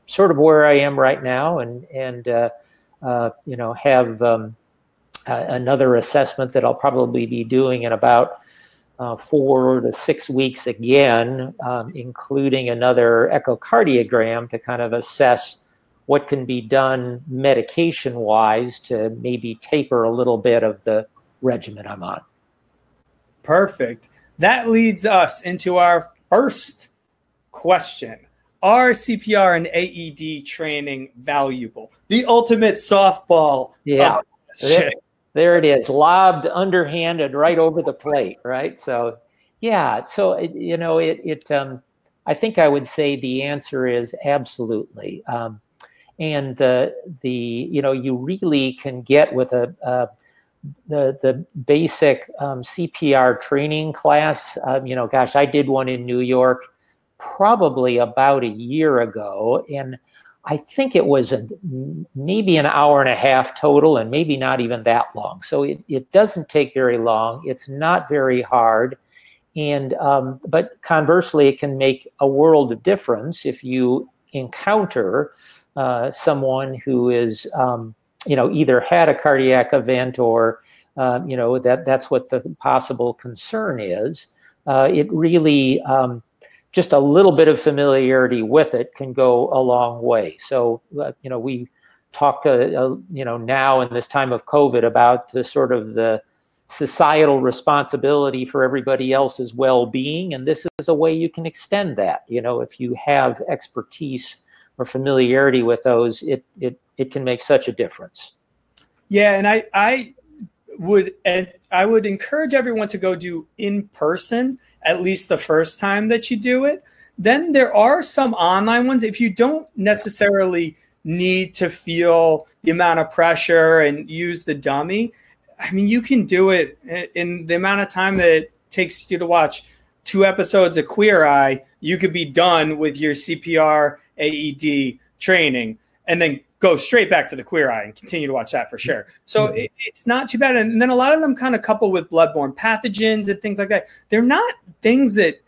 sort of where I am right now, and and uh, uh, you know have um, another assessment that I'll probably be doing in about. Uh, four to six weeks again, um, including another echocardiogram to kind of assess what can be done medication wise to maybe taper a little bit of the regimen I'm on. Perfect. That leads us into our first question. Are CPR and AED training valuable? The ultimate softball. Yeah. There, it is, lobbed underhanded right over the plate, right? So, yeah. So, it, you know, it, it, um, I think I would say the answer is absolutely. Um, and the the you know you really can get with a, a the the basic um, CPR training class. Um, you know, gosh, I did one in New York probably about a year ago, and I think it was a, maybe an hour and a half total, and maybe not even that long. So it, it doesn't take very long. It's not very hard, and um, but conversely, it can make a world of difference if you encounter uh, someone who is, um, you know, either had a cardiac event or, uh, you know, that that's what the possible concern is. Uh, it really, um, just a little bit of familiarity with it can go a long way. So, uh, you know, we talk, uh, you know, now in this time of COVID about the sort of the societal responsibility for everybody else's well-being and this is a way you can extend that you know if you have expertise or familiarity with those, it it it can make such a difference. Yeah, and I I would and I would encourage everyone to go do in person at least the first time that you do it. Then there are some online ones if you don't necessarily need to feel the amount of pressure and use the dummy. I mean, you can do it in the amount of time that it takes you to watch two episodes of Queer Eye. You could be done with your CPR AED training, and then go straight back to the Queer Eye and continue to watch that for sure. So mm-hmm. it, it's not too bad. And then a lot of them kind of couple with bloodborne pathogens and things like that. They're not things that,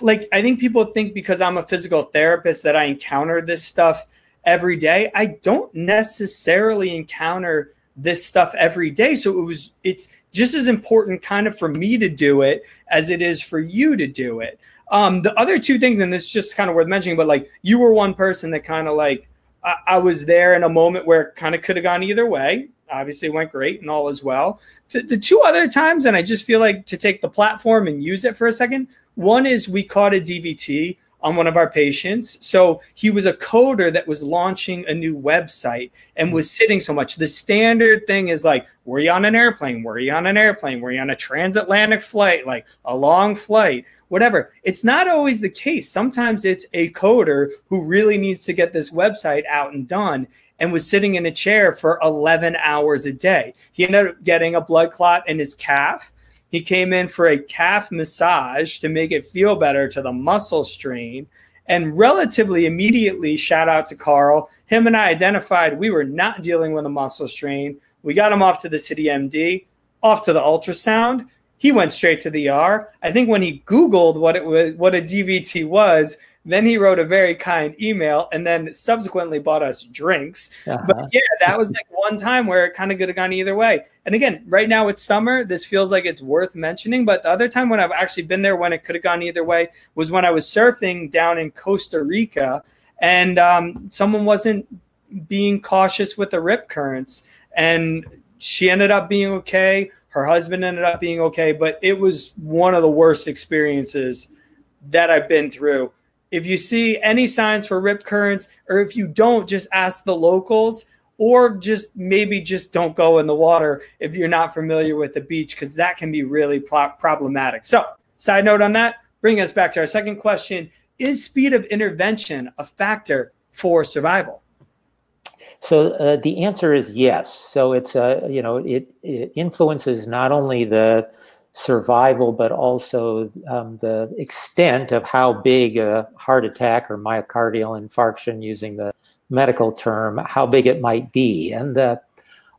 like, I think people think because I'm a physical therapist that I encounter this stuff every day. I don't necessarily encounter this stuff every day. So it was, it's just as important kind of for me to do it as it is for you to do it. Um, the other two things, and this is just kind of worth mentioning, but like you were one person that kind of like I, was there in a moment where it kind of could have gone either way. Obviously, went great and all as well. The two other times, and I just feel like to take the platform and use it for a second. One is we caught a DVT on one of our patients. So he was a coder that was launching a new website and was sitting so much. The standard thing is like, were you on an airplane? Were you on an airplane? Were you on a transatlantic flight, like a long flight? Whatever. It's not always the case. Sometimes it's a coder who really needs to get this website out and done and was sitting in a chair for 11 hours a day. He ended up getting a blood clot in his calf he came in for a calf massage to make it feel better to the muscle strain. And relatively immediately, shout out to Carl. Him and I identified we were not dealing with a muscle strain. We got him off to the CityMD, off to the ultrasound. He went straight to the ER. I think when he Googled what it was, what a DVT was, then he wrote a very kind email and then subsequently bought us drinks. Uh-huh. But yeah, that was like one time where it kind of could have gone either way. And again, right now it's summer. This feels like it's worth mentioning. But the other time when I've actually been there when it could have gone either way was when I was surfing down in Costa Rica and um, someone wasn't being cautious with the rip currents. And she ended up being okay. Her husband ended up being okay. But it was one of the worst experiences that I've been through if you see any signs for rip currents, or if you don't, just ask the locals, or just maybe just don't go in the water if you're not familiar with the beach, because that can be really pro- problematic. So, side note on that, bring us back to our second question Is speed of intervention a factor for survival? So uh, the answer is yes. So it's uh, you know it, it influences not only the survival, but also um, the extent of how big a heart attack or myocardial infarction, using the medical term, how big it might be. And the,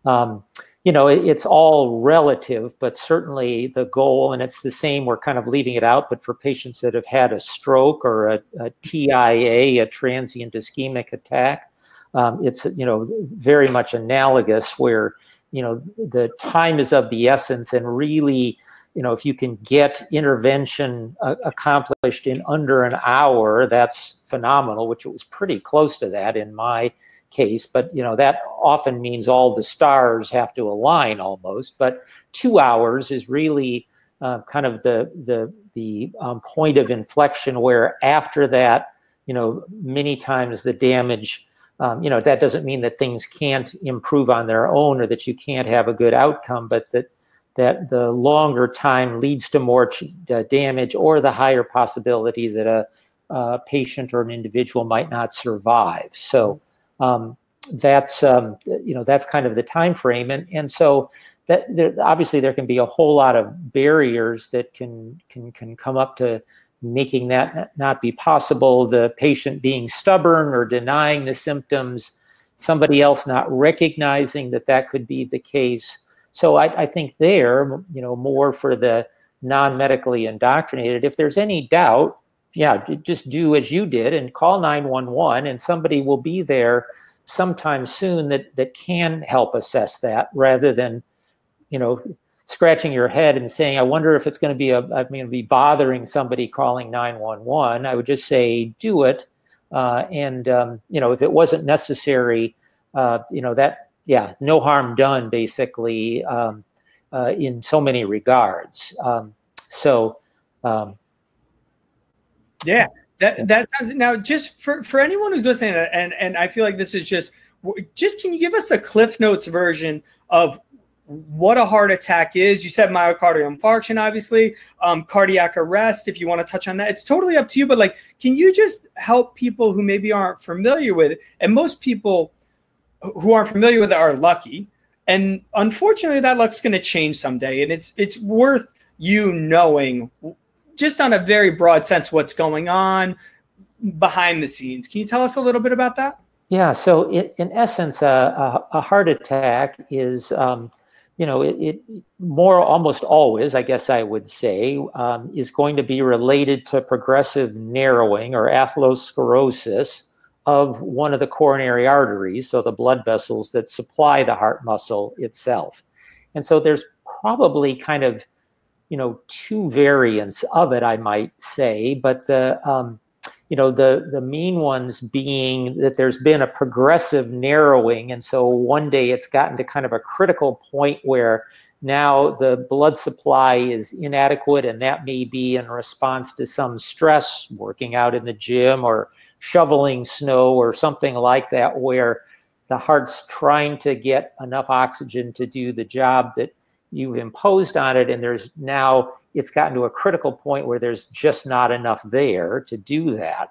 um, you know, it, it's all relative, but certainly the goal, and it's the same, we're kind of leaving it out, but for patients that have had a stroke or a, a TIA, a transient ischemic attack, um, it's, you know, very much analogous where, you know, the time is of the essence and really you know, if you can get intervention uh, accomplished in under an hour, that's phenomenal, which it was pretty close to that in my case. But, you know, that often means all the stars have to align almost. But two hours is really uh, kind of the, the, the um, point of inflection where after that, you know, many times the damage um, you know that doesn't mean that things can't improve on their own or that you can't have a good outcome but that that the longer time leads to more uh, damage or the higher possibility that a, a, patient or an individual might not survive. So um, that's um, you know that's kind of the time frame, and and so that there, obviously there can be a whole lot of barriers that can can can come up to making that not be possible. The patient being stubborn or denying the symptoms, somebody else not recognizing that that could be the case so I, I think there, you know, more for the non-medically indoctrinated. If there's any doubt, yeah, just do as you did and call 911 and somebody will be there sometime soon that that can help assess that rather than, you know, scratching your head and saying, I wonder if it's going to be a, I'm going to be bothering somebody calling 911. I would just say, do it. Uh, and, um, you know, if it wasn't necessary, uh, you know, that yeah, no harm done, basically, um, uh, in so many regards. Um, so, um, yeah, that that sounds now just for for anyone who's listening, and and I feel like this is just just can you give us the Cliff Notes version of what a heart attack is. You said myocardial infarction, obviously, um, cardiac arrest. If you want to touch on that, it's totally up to you. But like, can you just help people who maybe aren't familiar with it? And most people who aren't familiar with it are lucky. And unfortunately, that luck's going to change someday. And it's it's worth you knowing, just on a very broad sense, what's going on behind the scenes. Can you tell us a little bit about that? Yeah. So, it, in essence, uh, a, a, heart attack is, um, you know, it, it, more almost always, I guess I would say, um, is going to be related to progressive narrowing or atherosclerosis of one of the coronary arteries, so the blood vessels that supply the heart muscle itself. And so there's probably kind of, you know, two variants of it, I might say. But the, um, you know, the the main ones being that there's been a progressive narrowing, and so one day it's gotten to kind of a critical point where now the blood supply is inadequate, and that may be in response to some stress, working out in the gym or shoveling snow or something like that, where the heart's trying to get enough oxygen to do the job that you've imposed on it. And there's now, it's gotten to a critical point where there's just not enough there to do that.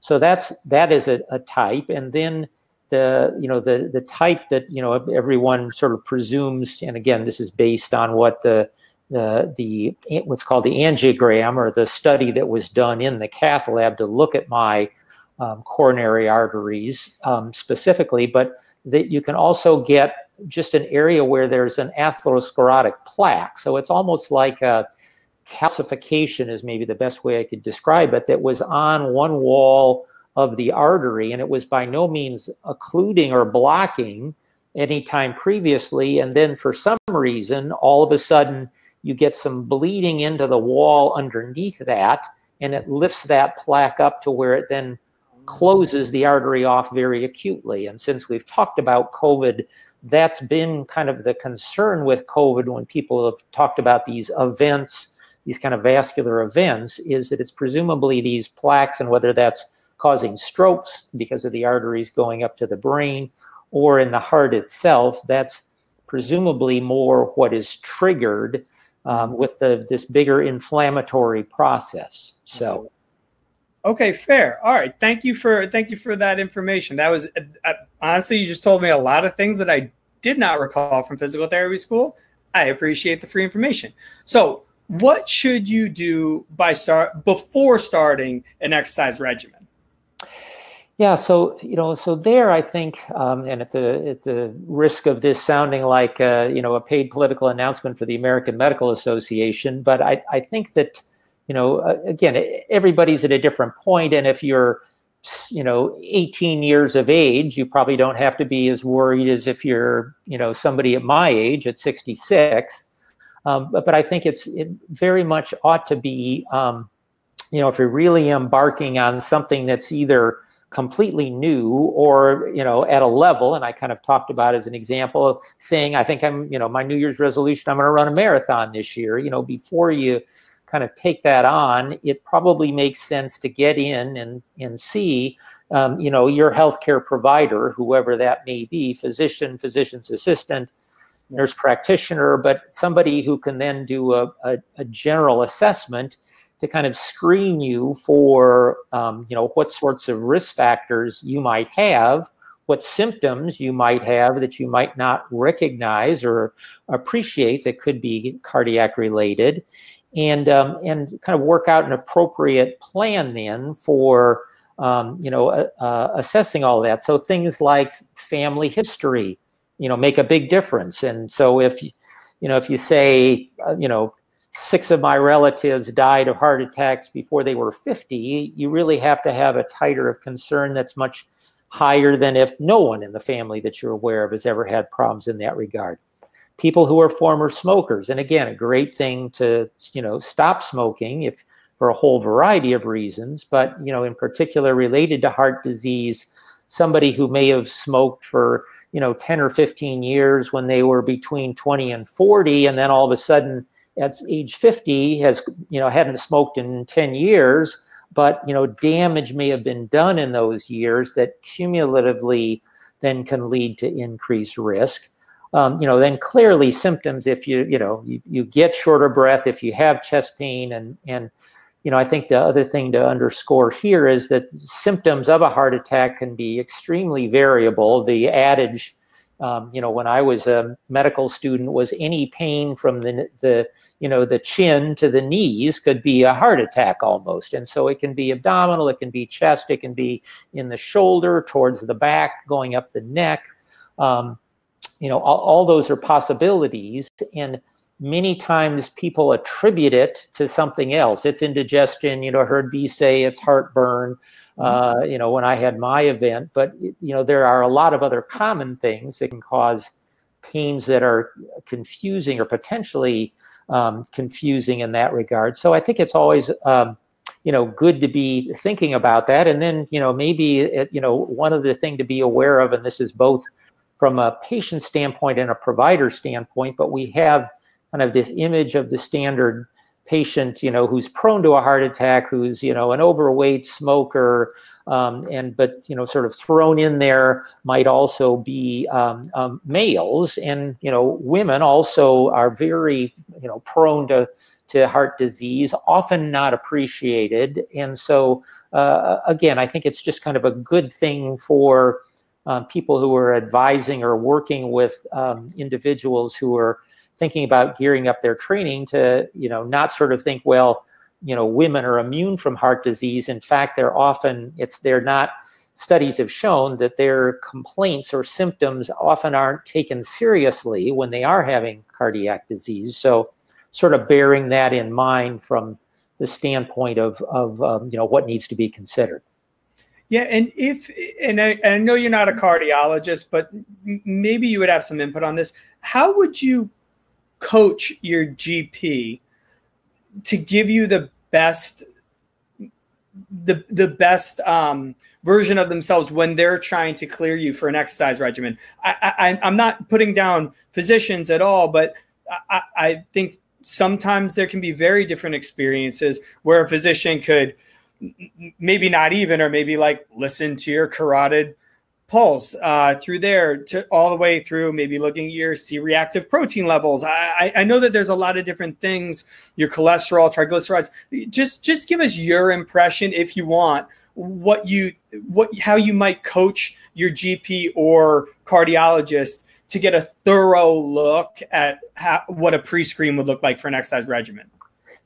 So that's, that is a, a type. And then the, you know, the, the type that, you know, everyone sort of presumes, and again, this is based on what the, the, the what's called the angiogram or the study that was done in the cath lab to look at my um, coronary arteries um, specifically, but that you can also get just an area where there's an atherosclerotic plaque. So it's almost like a calcification is maybe the best way I could describe it, that was on one wall of the artery and it was by no means occluding or blocking any time previously. And then for some reason, all of a sudden, you get some bleeding into the wall underneath that and it lifts that plaque up to where it then closes the artery off very acutely. And since we've talked about COVID, that's been kind of the concern with COVID when people have talked about these events, these kind of vascular events, is that it's presumably these plaques and whether that's causing strokes because of the arteries going up to the brain or in the heart itself, that's presumably more what is triggered um, with the, this bigger inflammatory process. So Okay, fair. All right. Thank you for thank you for that information. That was uh, honestly, you just told me a lot of things that I did not recall from physical therapy school. I appreciate the free information. So, what should you do by start before starting an exercise regimen? Yeah, so you know, so there, I think, um, and at the at the risk of this sounding like uh, you know a paid political announcement for the American Medical Association, but I I think that you know, uh, again, everybody's at a different point, and if you're you know 18 years of age you probably don't have to be as worried as if you're you know somebody at my age at 66 um, but, but i think it's it very much ought to be um, you know if you're really embarking on something that's either completely new or you know at a level and i kind of talked about as an example saying i think i'm you know my new year's resolution i'm going to run a marathon this year. You know before you kind of take that on, it probably makes sense to get in and, and see, um, you know, your healthcare provider, whoever that may be, physician, physician's assistant, nurse practitioner, but somebody who can then do a, a, a general assessment to kind of screen you for, um, you know, what sorts of risk factors you might have, what symptoms you might have that you might not recognize or appreciate that could be cardiac related, and um, and kind of work out an appropriate plan then for um, you know uh, uh, assessing all that. So things like family history, you know, make a big difference. And so if you know if you say uh, you know six of my relatives died of heart attacks before they were 50, you really have to have a titer of concern that's much higher than if no one in the family that you're aware of has ever had problems in that regard people who are former smokers. And again, a great thing to, you know, stop smoking if for a whole variety of reasons, but, you know, in particular related to heart disease, somebody who may have smoked for, you know, 10 or 15 years when they were between 20 and 40, and then all of a sudden at age 50 has, you know, hadn't smoked in 10 years, but, you know, damage may have been done in those years that cumulatively then can lead to increased risk. Um, you know, then clearly symptoms if you, you know, you, you get shorter breath, if you have chest pain and, and, you know, I think the other thing to underscore here is that symptoms of a heart attack can be extremely variable. The adage, um, you know, when I was a medical student was any pain from the, the, you know, the chin to the knees could be a heart attack almost. And so it can be abdominal, it can be chest, it can be in the shoulder, towards the back, going up the neck. Um, you know, all, all those are possibilities. And many times people attribute it to something else. It's indigestion. You know, I heard B say it's heartburn. Mm-hmm. Uh, you know, when I had my event, but you know, there are a lot of other common things that can cause pains that are confusing or potentially um, confusing in that regard. So I think it's always um, you know good to be thinking about that, and then you know maybe it, you know one of the thing to be aware of, and this is both from a patient standpoint and a provider standpoint, but we have kind of this image of the standard patient, you know, who's prone to a heart attack, who's you know an overweight smoker, um, and but you know sort of thrown in there might also be um, um, males, and you know women also are very you know prone to to heart disease, often not appreciated, and so uh, again, I think it's just kind of a good thing for. Um, people who are advising or working with um, individuals who are thinking about gearing up their training to, you know, not sort of think, well, you know, women are immune from heart disease. In fact, they're often, it's, they're not, studies have shown that their complaints or symptoms often aren't taken seriously when they are having cardiac disease. So, sort of bearing that in mind from the standpoint of, of um, you know, what needs to be considered. Yeah, and if and I, and I know you're not a cardiologist, but maybe you would have some input on this. How would you coach your GP to give you the best the the best um, version of themselves when they're trying to clear you for an exercise regimen. I, I, am not putting down physicians at all, but I, I think sometimes there can be very different experiences where a physician could maybe not even, or maybe like listen to your carotid pulse uh, through there to all the way through maybe looking at your c-reactive protein levels. I, I know that there's a lot of different things your cholesterol triglycerides. Just just give us your impression if you want what you what how you might coach your gp or cardiologist to get a thorough look at how, what a pre-screen would look like for an exercise regimen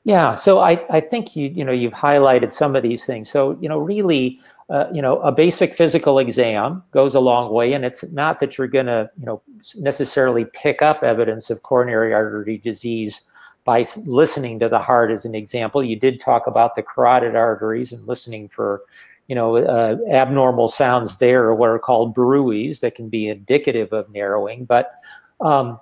yeah so i i think you you know you've highlighted some of these things so you know really uh, you know, a basic physical exam goes a long way, and it's not that you're going to, you know, necessarily pick up evidence of coronary artery disease by listening to the heart, as an example. You did talk about the carotid arteries and listening for, you know, uh, abnormal sounds there, what are called bruits that can be indicative of narrowing. But, um,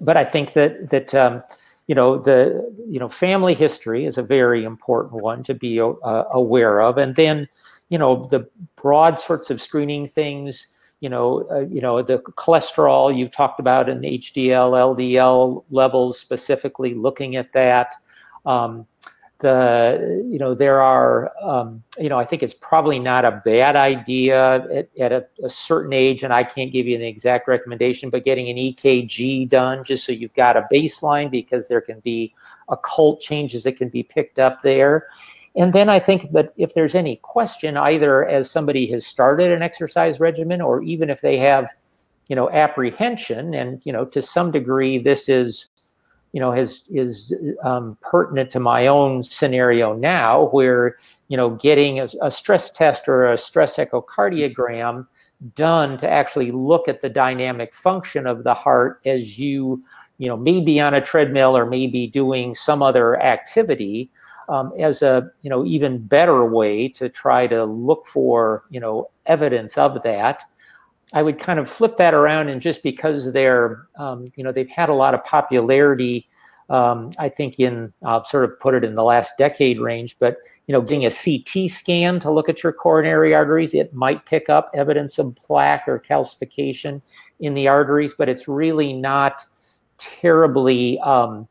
but I think that that um, you know the you know family history is a very important one to be uh, aware of, and then you know the broad sorts of screening things you know uh, you know the cholesterol you talked about in the hdl ldl levels specifically looking at that. Um, the you know there are um, you know i think it's probably not a bad idea at, at a, a, certain age and i can't give you an exact recommendation but getting an ekg done just so you've got a baseline because there can be occult changes that can be picked up there. And then I think that if there's any question, either as somebody has started an exercise regimen or even if they have, you know, apprehension, and you know, to some degree, this is, you know, has is um, pertinent to my own scenario now, where you know, getting a, a stress test or a stress echocardiogram done to actually look at the dynamic function of the heart as you, you know, maybe on a treadmill or maybe doing some other activity um, as a you know even better way to try to look for you know evidence of that. I would kind of flip that around and just because they're um, you know they've had a lot of popularity. Um, I think in I'll sort of put it in the last decade range, but you know, getting a CT scan to look at your coronary arteries, it might pick up evidence of plaque or calcification in the arteries, but it's really not terribly um,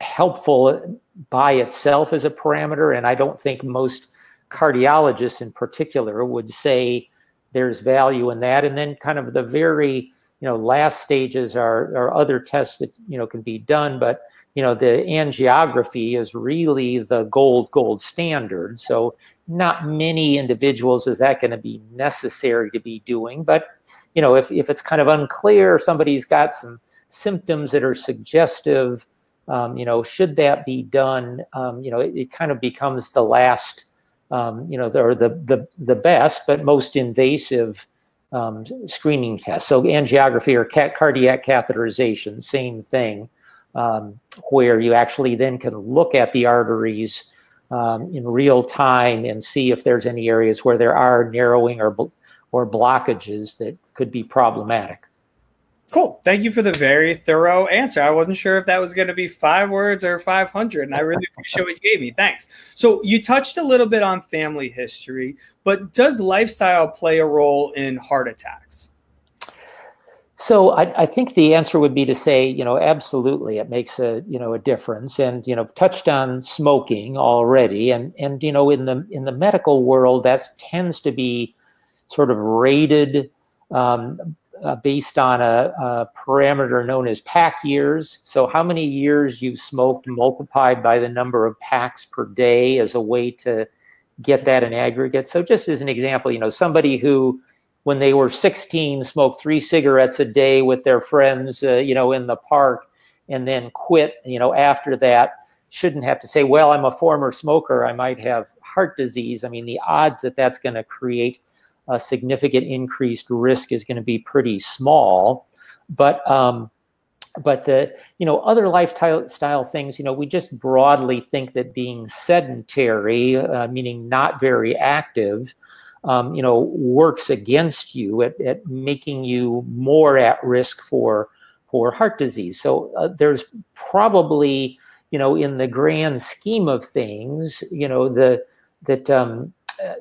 helpful by itself as a parameter. And I don't think most cardiologists in particular would say there's value in that. And then kind of the very, you know, last stages are, are other tests that, you know, can be done. But, you know, the angiography is really the gold, gold standard. So not many individuals is that going to be necessary to be doing. But, you know, if, if it's kind of unclear, somebody's got some symptoms that are suggestive um, you know, should that be done, um, you know, it, it, kind of becomes the last, um, you know, or the, the, the best, but most invasive um, screening test. So angiography or ca- cardiac catheterization, same thing, um, where you actually then can look at the arteries um, in real time and see if there's any areas where there are narrowing or, or blockages that could be problematic. Cool. Thank you for the very thorough answer. I wasn't sure if that was going to be five words or 500, and I really appreciate what you gave me. Thanks. So, you touched a little bit on family history, but does lifestyle play a role in heart attacks? So I, I, think the answer would be to say, you know, absolutely, it makes a you know a difference, and you know, touched on smoking already, and and you know, in the in the medical world, that tends to be sort of rated um, uh, based on a, a, parameter known as pack years. So how many years you've smoked multiplied by the number of packs per day as a way to get that in aggregate. So just as an example, you know, somebody who when they were 16 smoked three cigarettes a day with their friends, uh, you know, in the park and then quit, you know, after that shouldn't have to say, well, I'm a former smoker. I might have heart disease. I mean, the odds that that's going to create a significant increased risk is going to be pretty small. But um, but the you know other lifestyle things, you know, we just broadly think that being sedentary, uh, meaning not very active, um, you know, works against you at, at making you more at risk for for heart disease. So uh, there's probably you know in the grand scheme of things, you know the that um,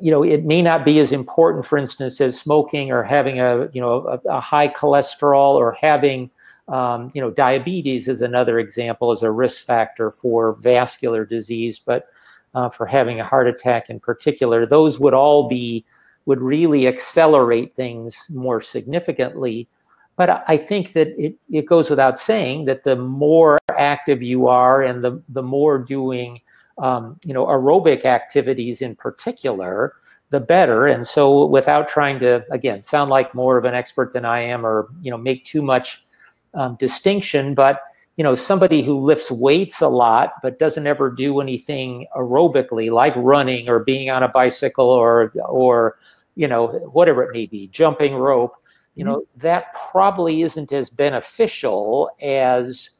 you know, it may not be as important, for instance, as smoking or having a, you know, a, a high cholesterol or having, um, you know, diabetes is another example as a risk factor for vascular disease. But uh, for having a heart attack in particular, those would all be, would really accelerate things more significantly. But I think that it, it goes without saying that the more active you are and the, the more doing um, you know, aerobic activities in particular, the better. And so, without trying to again sound like more of an expert than I am, or you know, make too much um, distinction, but you know, somebody who lifts weights a lot but doesn't ever do anything aerobically, like running or being on a bicycle or or you know, whatever it may be, jumping rope. You know, mm-hmm. that probably isn't as beneficial as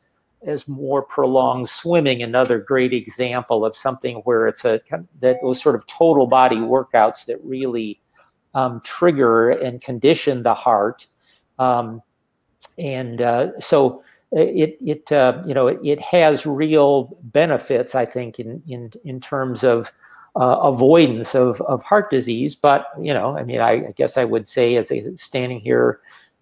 as more prolonged swimming another great example of something where it's a that those sort of total body workouts that really um, trigger and condition the heart. Um, and uh, so uh, it it uh, you know it has real benefits I think in in in terms of uh, avoidance of, of heart disease. But you know I mean I, I guess I would say as a standing here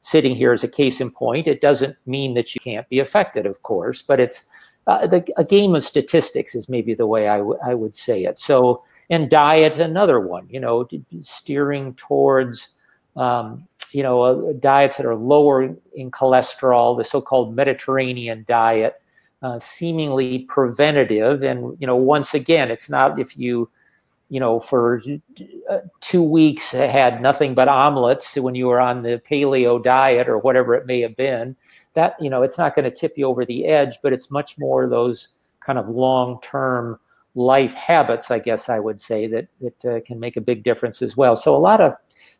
sitting here as a case in point. It doesn't mean that you can't be affected, of course, but it's uh, the, a game of statistics is maybe the way I, I would say it. So, and diet, another one, you know, steering towards, um, you know, uh, diets that are lower in cholesterol, the so-called Mediterranean diet, uh, seemingly preventative. And, you know, once again, it's not if you you know, for uh, two weeks had nothing but omelets when you were on the paleo diet or whatever it may have been, that, you know, it's not going to tip you over the edge, but it's much more those kind of long term life habits, I guess I would say, that, that uh, can make a big difference as well. So a lot of,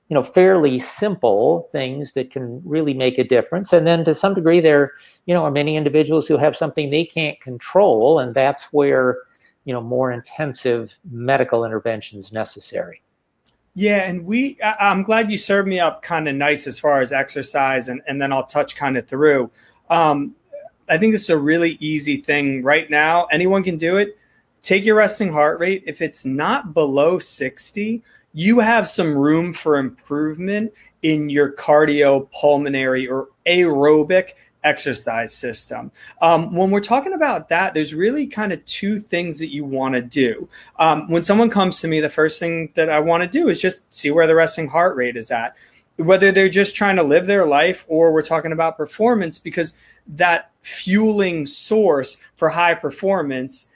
you know, fairly simple things that can really make a difference. And then to some degree, there, you know, are many individuals who have something they can't control, and that's where you know more intensive medical interventions necessary? Yeah and we I, am glad you served me up kind of nice as far as exercise and, and then i'll touch kind of through. Um, i think this is a really easy thing right now. Anyone can do it. Take your resting heart rate. If it's not below 60 you have some room for improvement in your cardiopulmonary or aerobic exercise system. Um, when we're talking about that, there's really kind of two things that you want to do. Um, when someone comes to me, the first thing that I want to do is just see where the resting heart rate is at. Whether they're just trying to live their life or we're talking about performance, because that fueling source for high performance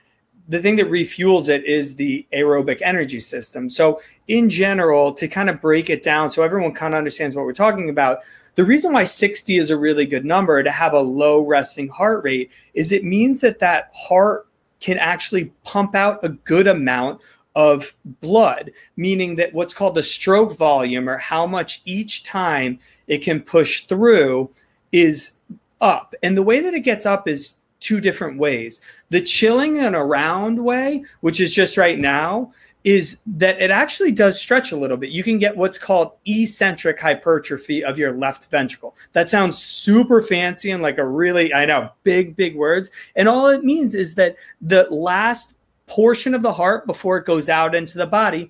the thing that refuels it is the aerobic energy system. So, in general, to kind of break it down so everyone kind of understands what we're talking about, the reason why 60 is a really good number to have a low resting heart rate is it means that that heart can actually pump out a good amount of blood, meaning that what's called the stroke volume or how much each time it can push through is up. And the way that it gets up is two different ways. The chilling and around way, which is just right now, is that it actually does stretch a little bit. You can get what's called eccentric hypertrophy of your left ventricle. That sounds super fancy and like a really, I know, big, big words. And all it means is that the last portion of the heart before it goes out into the body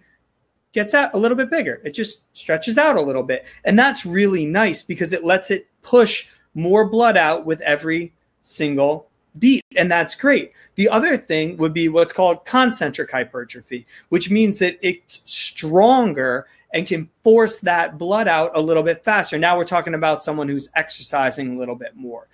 gets out a little bit bigger. It just stretches out a little bit. And that's really nice because it lets it push more blood out with every single beat. And that's great. The other thing would be what's called concentric hypertrophy, which means that it's stronger and can force that blood out a little bit faster. Now we're talking about someone who's exercising a little bit more.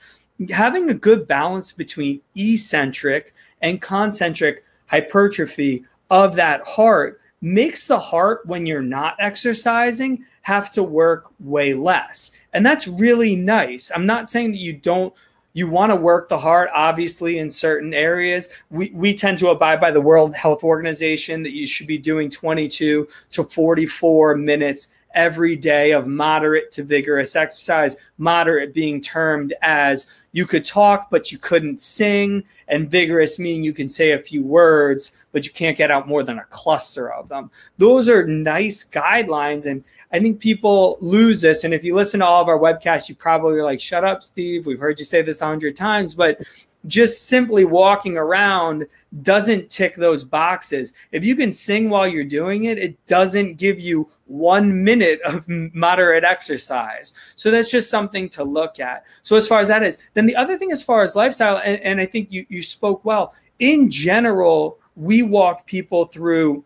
Having a good balance between eccentric and concentric hypertrophy of that heart makes the heart when you're not exercising have to work way less. And that's really nice. I'm not saying that you don't you want to work the heart obviously in certain areas we, we tend to abide by the world health organization that you should be doing 22 to 44 minutes every day of moderate to vigorous exercise. Moderate being termed as you could talk, but you couldn't sing, and vigorous meaning you can say a few words, but you can't get out more than a cluster of them. Those are nice guidelines. And I think people lose this. And if you listen to all of our webcasts, you probably are like, shut up, Steve. We've heard you say this a hundred times, but just simply walking around doesn't tick those boxes. If you can sing while you're doing it, it doesn't give you one minute of moderate exercise. So that's just something to look at. So as far as that is, then the other thing as far as lifestyle, and, and I think you, you spoke well, in general, we walk people through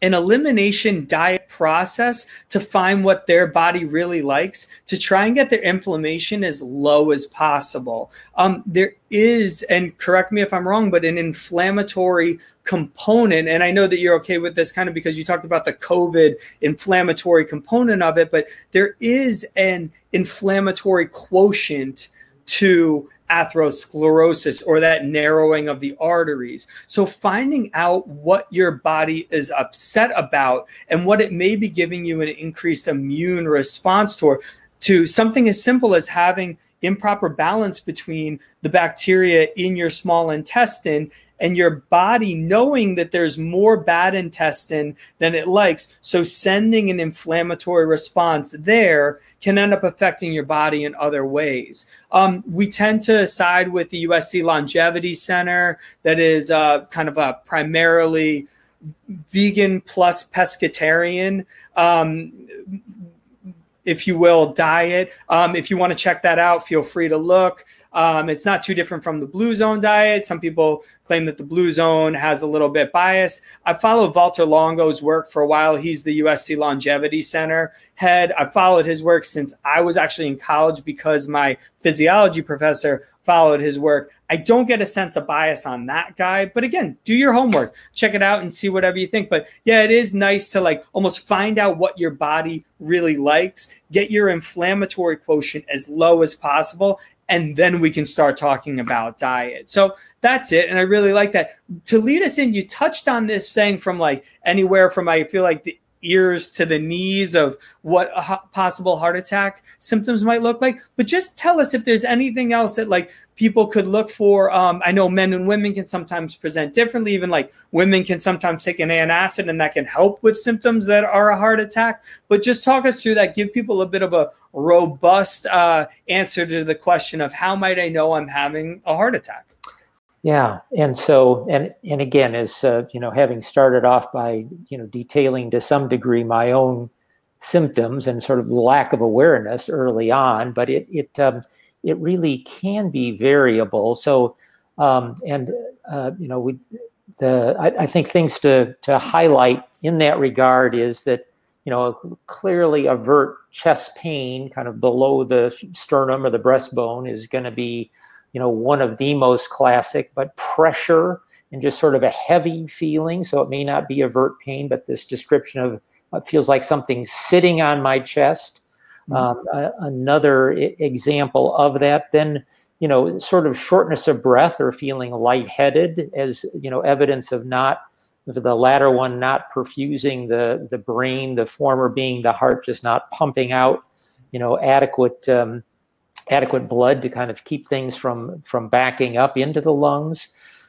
an elimination diet process to find what their body really likes to try and get their inflammation as low as possible. Um, there is, and correct me if I'm wrong, but an inflammatory component. And I know that you're okay with this kind of because you talked about the COVID inflammatory component of it, but there is an inflammatory quotient to atherosclerosis or that narrowing of the arteries. So, finding out what your body is upset about and what it may be giving you an increased immune response to, to something as simple as having improper balance between the bacteria in your small intestine and your body knowing that there's more bad intestine than it likes. So, sending an inflammatory response there can end up affecting your body in other ways. Um, we tend to side with the USC Longevity Center, that is uh, kind of a primarily vegan plus pescatarian. Um, if you will, diet. Um, if you want to check that out, feel free to look. Um, it's not too different from the Blue Zone diet. Some people claim that the Blue Zone has a little bit bias. I followed Walter Longo's work for a while. He's the USC Longevity Center head. I followed his work since I was actually in college because my physiology professor followed his work. I don't get a sense of bias on that guy, but again, do your homework, check it out and see whatever you think. But yeah, it is nice to like almost find out what your body really likes, get your inflammatory quotient as low as possible, and then we can start talking about diet. So that's it. And I really like that. To lead us in, you touched on this saying from like anywhere from I feel like the ears to the knees of what a possible heart attack symptoms might look like. But just tell us if there's anything else that like people could look for. Um, i know men and women can sometimes present differently. Even like women can sometimes take an antacid and that can help with symptoms that are a heart attack. But just talk us through that. Give people a bit of a robust uh, answer to the question of how might i know i'm having a heart attack yeah, and so and and again, as uh, you know, having started off by you know detailing to some degree my own symptoms and sort of lack of awareness early on, but it it um, it really can be variable. So um, and uh, you know we the I, I think things to to highlight in that regard is that you know clearly avert chest pain kind of below the sternum or the breastbone is going to be you know, one of the most classic, but pressure and just sort of a heavy feeling. So it may not be avert pain, but this description of it feels like something sitting on my chest. Mm-hmm. Um, uh, another I- example of that, then, you know, sort of shortness of breath or feeling lightheaded as, you know, evidence of not, the latter one not perfusing the, the brain, the former being the heart just not pumping out, you know, adequate um, adequate blood to kind of keep things from from backing up into the lungs.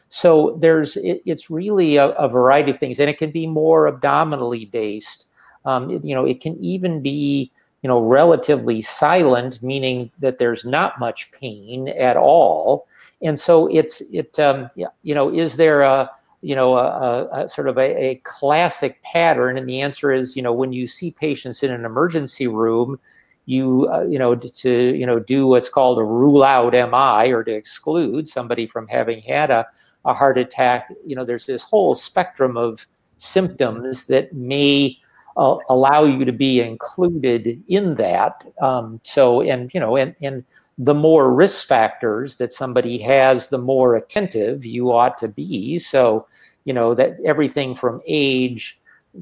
so there's it, it's really a, a, variety of things, and it can be more abdominally based. Um, it, you know, it can even be you know relatively silent, meaning that there's not much pain at all. And so it's it um, you know is there a you know a, a sort of a, a classic pattern? And the answer is you know when you see patients in an emergency room you uh, you know to you know do what's called a rule out MI or to exclude somebody from having had a, a heart attack. You know, there's this whole spectrum of symptoms that may uh, allow you to be included in that. Um, so and you know and and the more risk factors that somebody has, the more attentive you ought to be. So you know that everything from age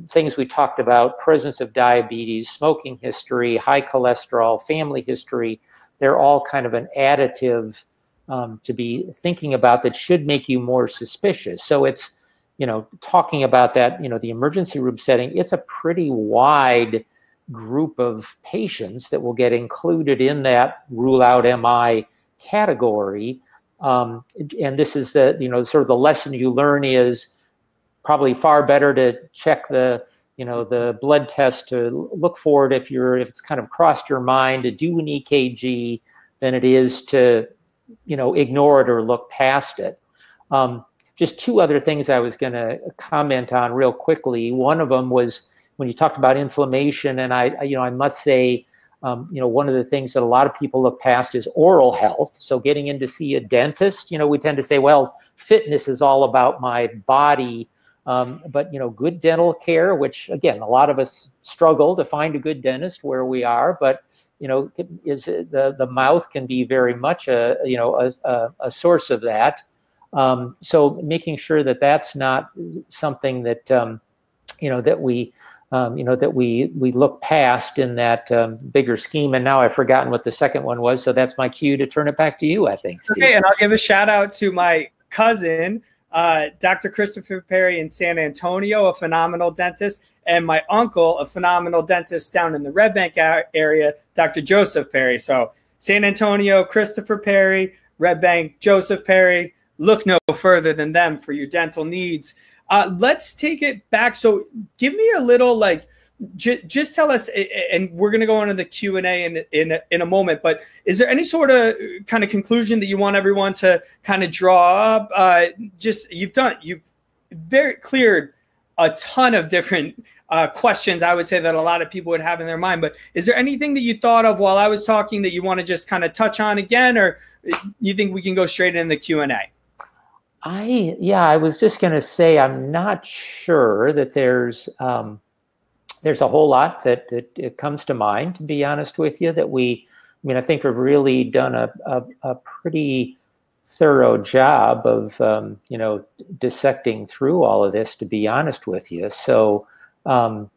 things we talked about presence of diabetes, smoking history, high cholesterol, family history they're all kind of an additive um, to be thinking about that should make you more suspicious. So it's, you know, talking about that, you know, the emergency room setting, it's a pretty wide group of patients that will get included in that rule out MI category. Um, and this is the, you know, sort of the lesson you learn is probably far better to check the you know the blood test to look for it if you're if it's kind of crossed your mind to do an EKG than it is to you know ignore it or look past it. Um, just two other things I was going to comment on real quickly. One of them was when you talked about inflammation, and I you know I must say. Um, you know, one of the things that a lot of people look past is oral health. So, getting in to see a dentist, you know, we tend to say, well, fitness is all about my body um, but you know, good dental care, which again, a lot of us struggle to find a good dentist where we are, but you know, is the the mouth can be very much a you know a, a, a source of that. Um, so making sure that that's not something that um, you know that we um, you know that we we look past in that um, bigger scheme. And now I've forgotten what the second one was, so that's my cue to turn it back to you. I think. Steve. Okay, and I'll give a shout out to my cousin uh, Dr. Christopher Perry in San Antonio, a phenomenal dentist, and my uncle, a phenomenal dentist down in the Red Bank area, Dr. Joseph Perry. So, San Antonio, Christopher Perry, Red Bank, Joseph Perry. Look no further than them for your dental needs. Uh, let's take it back. So, give me a little like J- just tell us, and we're going to go into the Q and A in in in a moment. But is there any sort of kind of conclusion that you want everyone to kind of draw up? Uh, just you've done you've very cleared a ton of different uh, questions. I would say that a lot of people would have in their mind. But is there anything that you thought of while I was talking that you want to just kind of touch on again, or you think we can go straight in the Q and A? I yeah, I was just going to say I'm not sure that there's. Um, there's a whole lot that, that comes to mind, to be honest with you, that we, I mean, I think we've really done a, a, a pretty thorough job of, um, you know, dissecting through all of this, to be honest with you. So, um,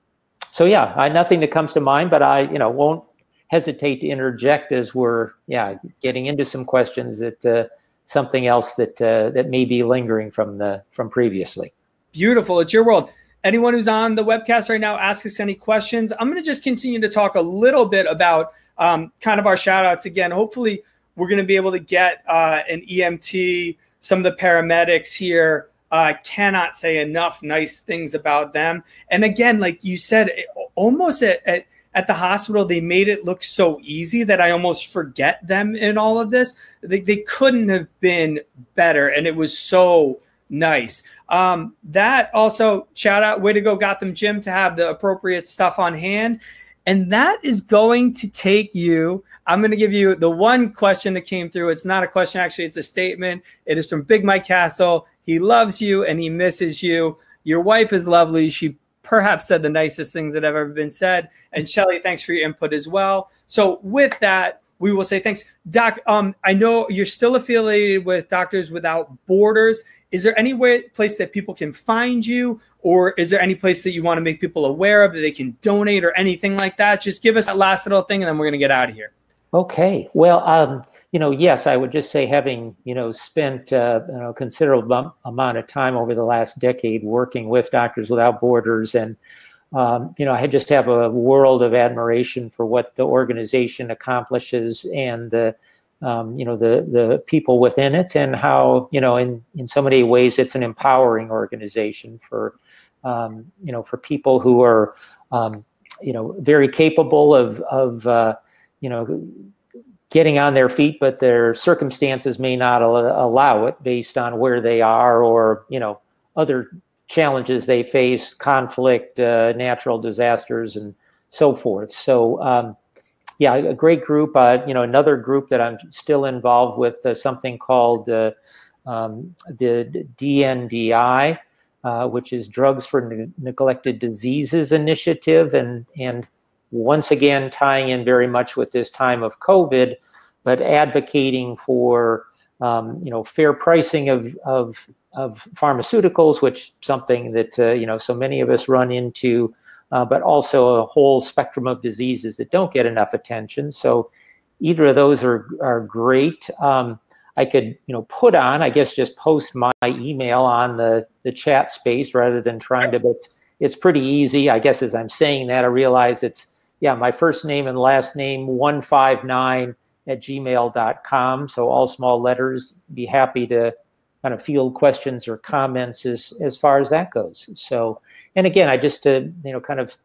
so yeah, I, nothing that comes to mind, but I, you know, won't hesitate to interject as we're, yeah, getting into some questions that, uh, something else that, uh, that may be lingering from the, from previously. Beautiful. It's your world anyone who's on the webcast right now, ask us any questions. I'm going to just continue to talk a little bit about um, kind of our shout outs again. Hopefully, we're going to be able to get uh, an EMT, some of the paramedics here. I uh, cannot say enough nice things about them. And again, like you said, almost at, at at the hospital, they made it look so easy that I almost forget them in all of this. They, they couldn't have been better. And it was so Nice. Um, that also shout out, way to go, Gotham Gym to have the appropriate stuff on hand. And that is going to take you. I'm going to give you the one question that came through. It's not a question, actually, it's a statement. It is from Big Mike Castle. He loves you and he misses you. Your wife is lovely. She perhaps said the nicest things that have ever been said. And Shelly, thanks for your input as well. So, with that, we will say thanks. Doc, um, I know you're still affiliated with Doctors Without Borders. Is there any way, place that people can find you, or is there any place that you want to make people aware of that they can donate or anything like that? Just give us that last little thing, and then we're going to get out of here. Okay. Well, um, you know, yes, I would just say having you know spent uh, you know, considerable amount of time over the last decade working with Doctors Without Borders and um, you know, I just have a world of admiration for what the organization accomplishes and the um, you know the the people within it and how you know in in so many ways it's an empowering organization for um, you know for people who are um, you know very capable of of uh, you know getting on their feet but their circumstances may not al- allow it based on where they are or you know other challenges they face conflict uh, natural disasters and so forth. So um, yeah, a great group. Uh, you know, another group that I'm still involved with, uh, something called uh, um, the DNDI, uh, which is Drugs for ne- Neglected Diseases Initiative, and and once again tying in very much with this time of COVID, but advocating for um, you know fair pricing of of of pharmaceuticals, which something that uh, you know so many of us run into uh, but also a whole spectrum of diseases that don't get enough attention. So either of those are, are great. Um, I could, you know, put on, I guess, just post my email on the, the chat space rather than trying to, but it's, it's pretty easy. I guess as I'm saying that, I realize it's, yeah, my first name and last name, 159 at gmail.com. So all small letters, be happy to kind of field questions or comments as, as far as that goes. So, and again, I just to you know kind of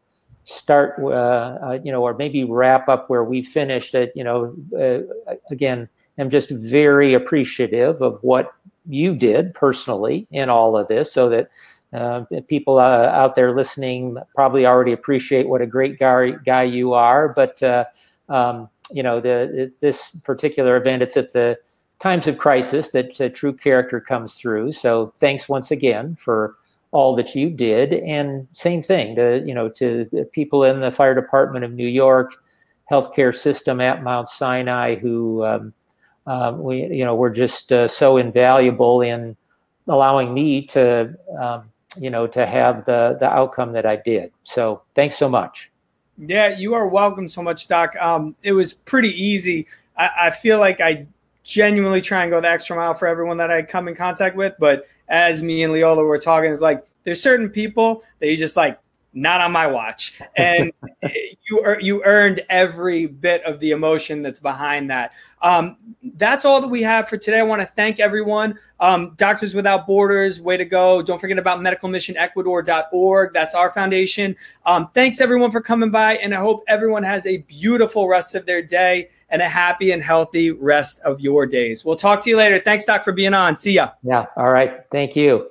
start uh, uh, you know or maybe wrap up where we finished. It you know uh, again, I'm just very appreciative of what you did personally in all of this, so that. Uh, people uh, out there listening probably already appreciate what a great guy, guy you are, but uh, um, you know the, this particular event it's at the times of crisis that true character comes through. So thanks once again for all that you did and same thing to you know to people in the fire department of new york healthcare system at mount sinai who um, um, we you know were just uh, so invaluable in allowing me to um, you know to have the the outcome that i did. So thanks so much. Yeah you are welcome so much doc. Um, it was pretty easy. I, I feel like i genuinely try and go the extra mile for everyone that I come in contact with. But as me and Leola were talking, it's like there's certain people that you just like not on my watch, and you er- you earned every bit of the emotion that's behind that. Um, that's all that we have for today. I want to thank everyone. Um, Doctors Without Borders, way to go! Don't forget about medicalmissionecuador.org. That's our foundation. Um, thanks everyone for coming by, and I hope everyone has a beautiful rest of their day and a happy and healthy rest of your days. We'll talk to you later. Thanks, Doc, for being on. See ya. Yeah. All right. Thank you.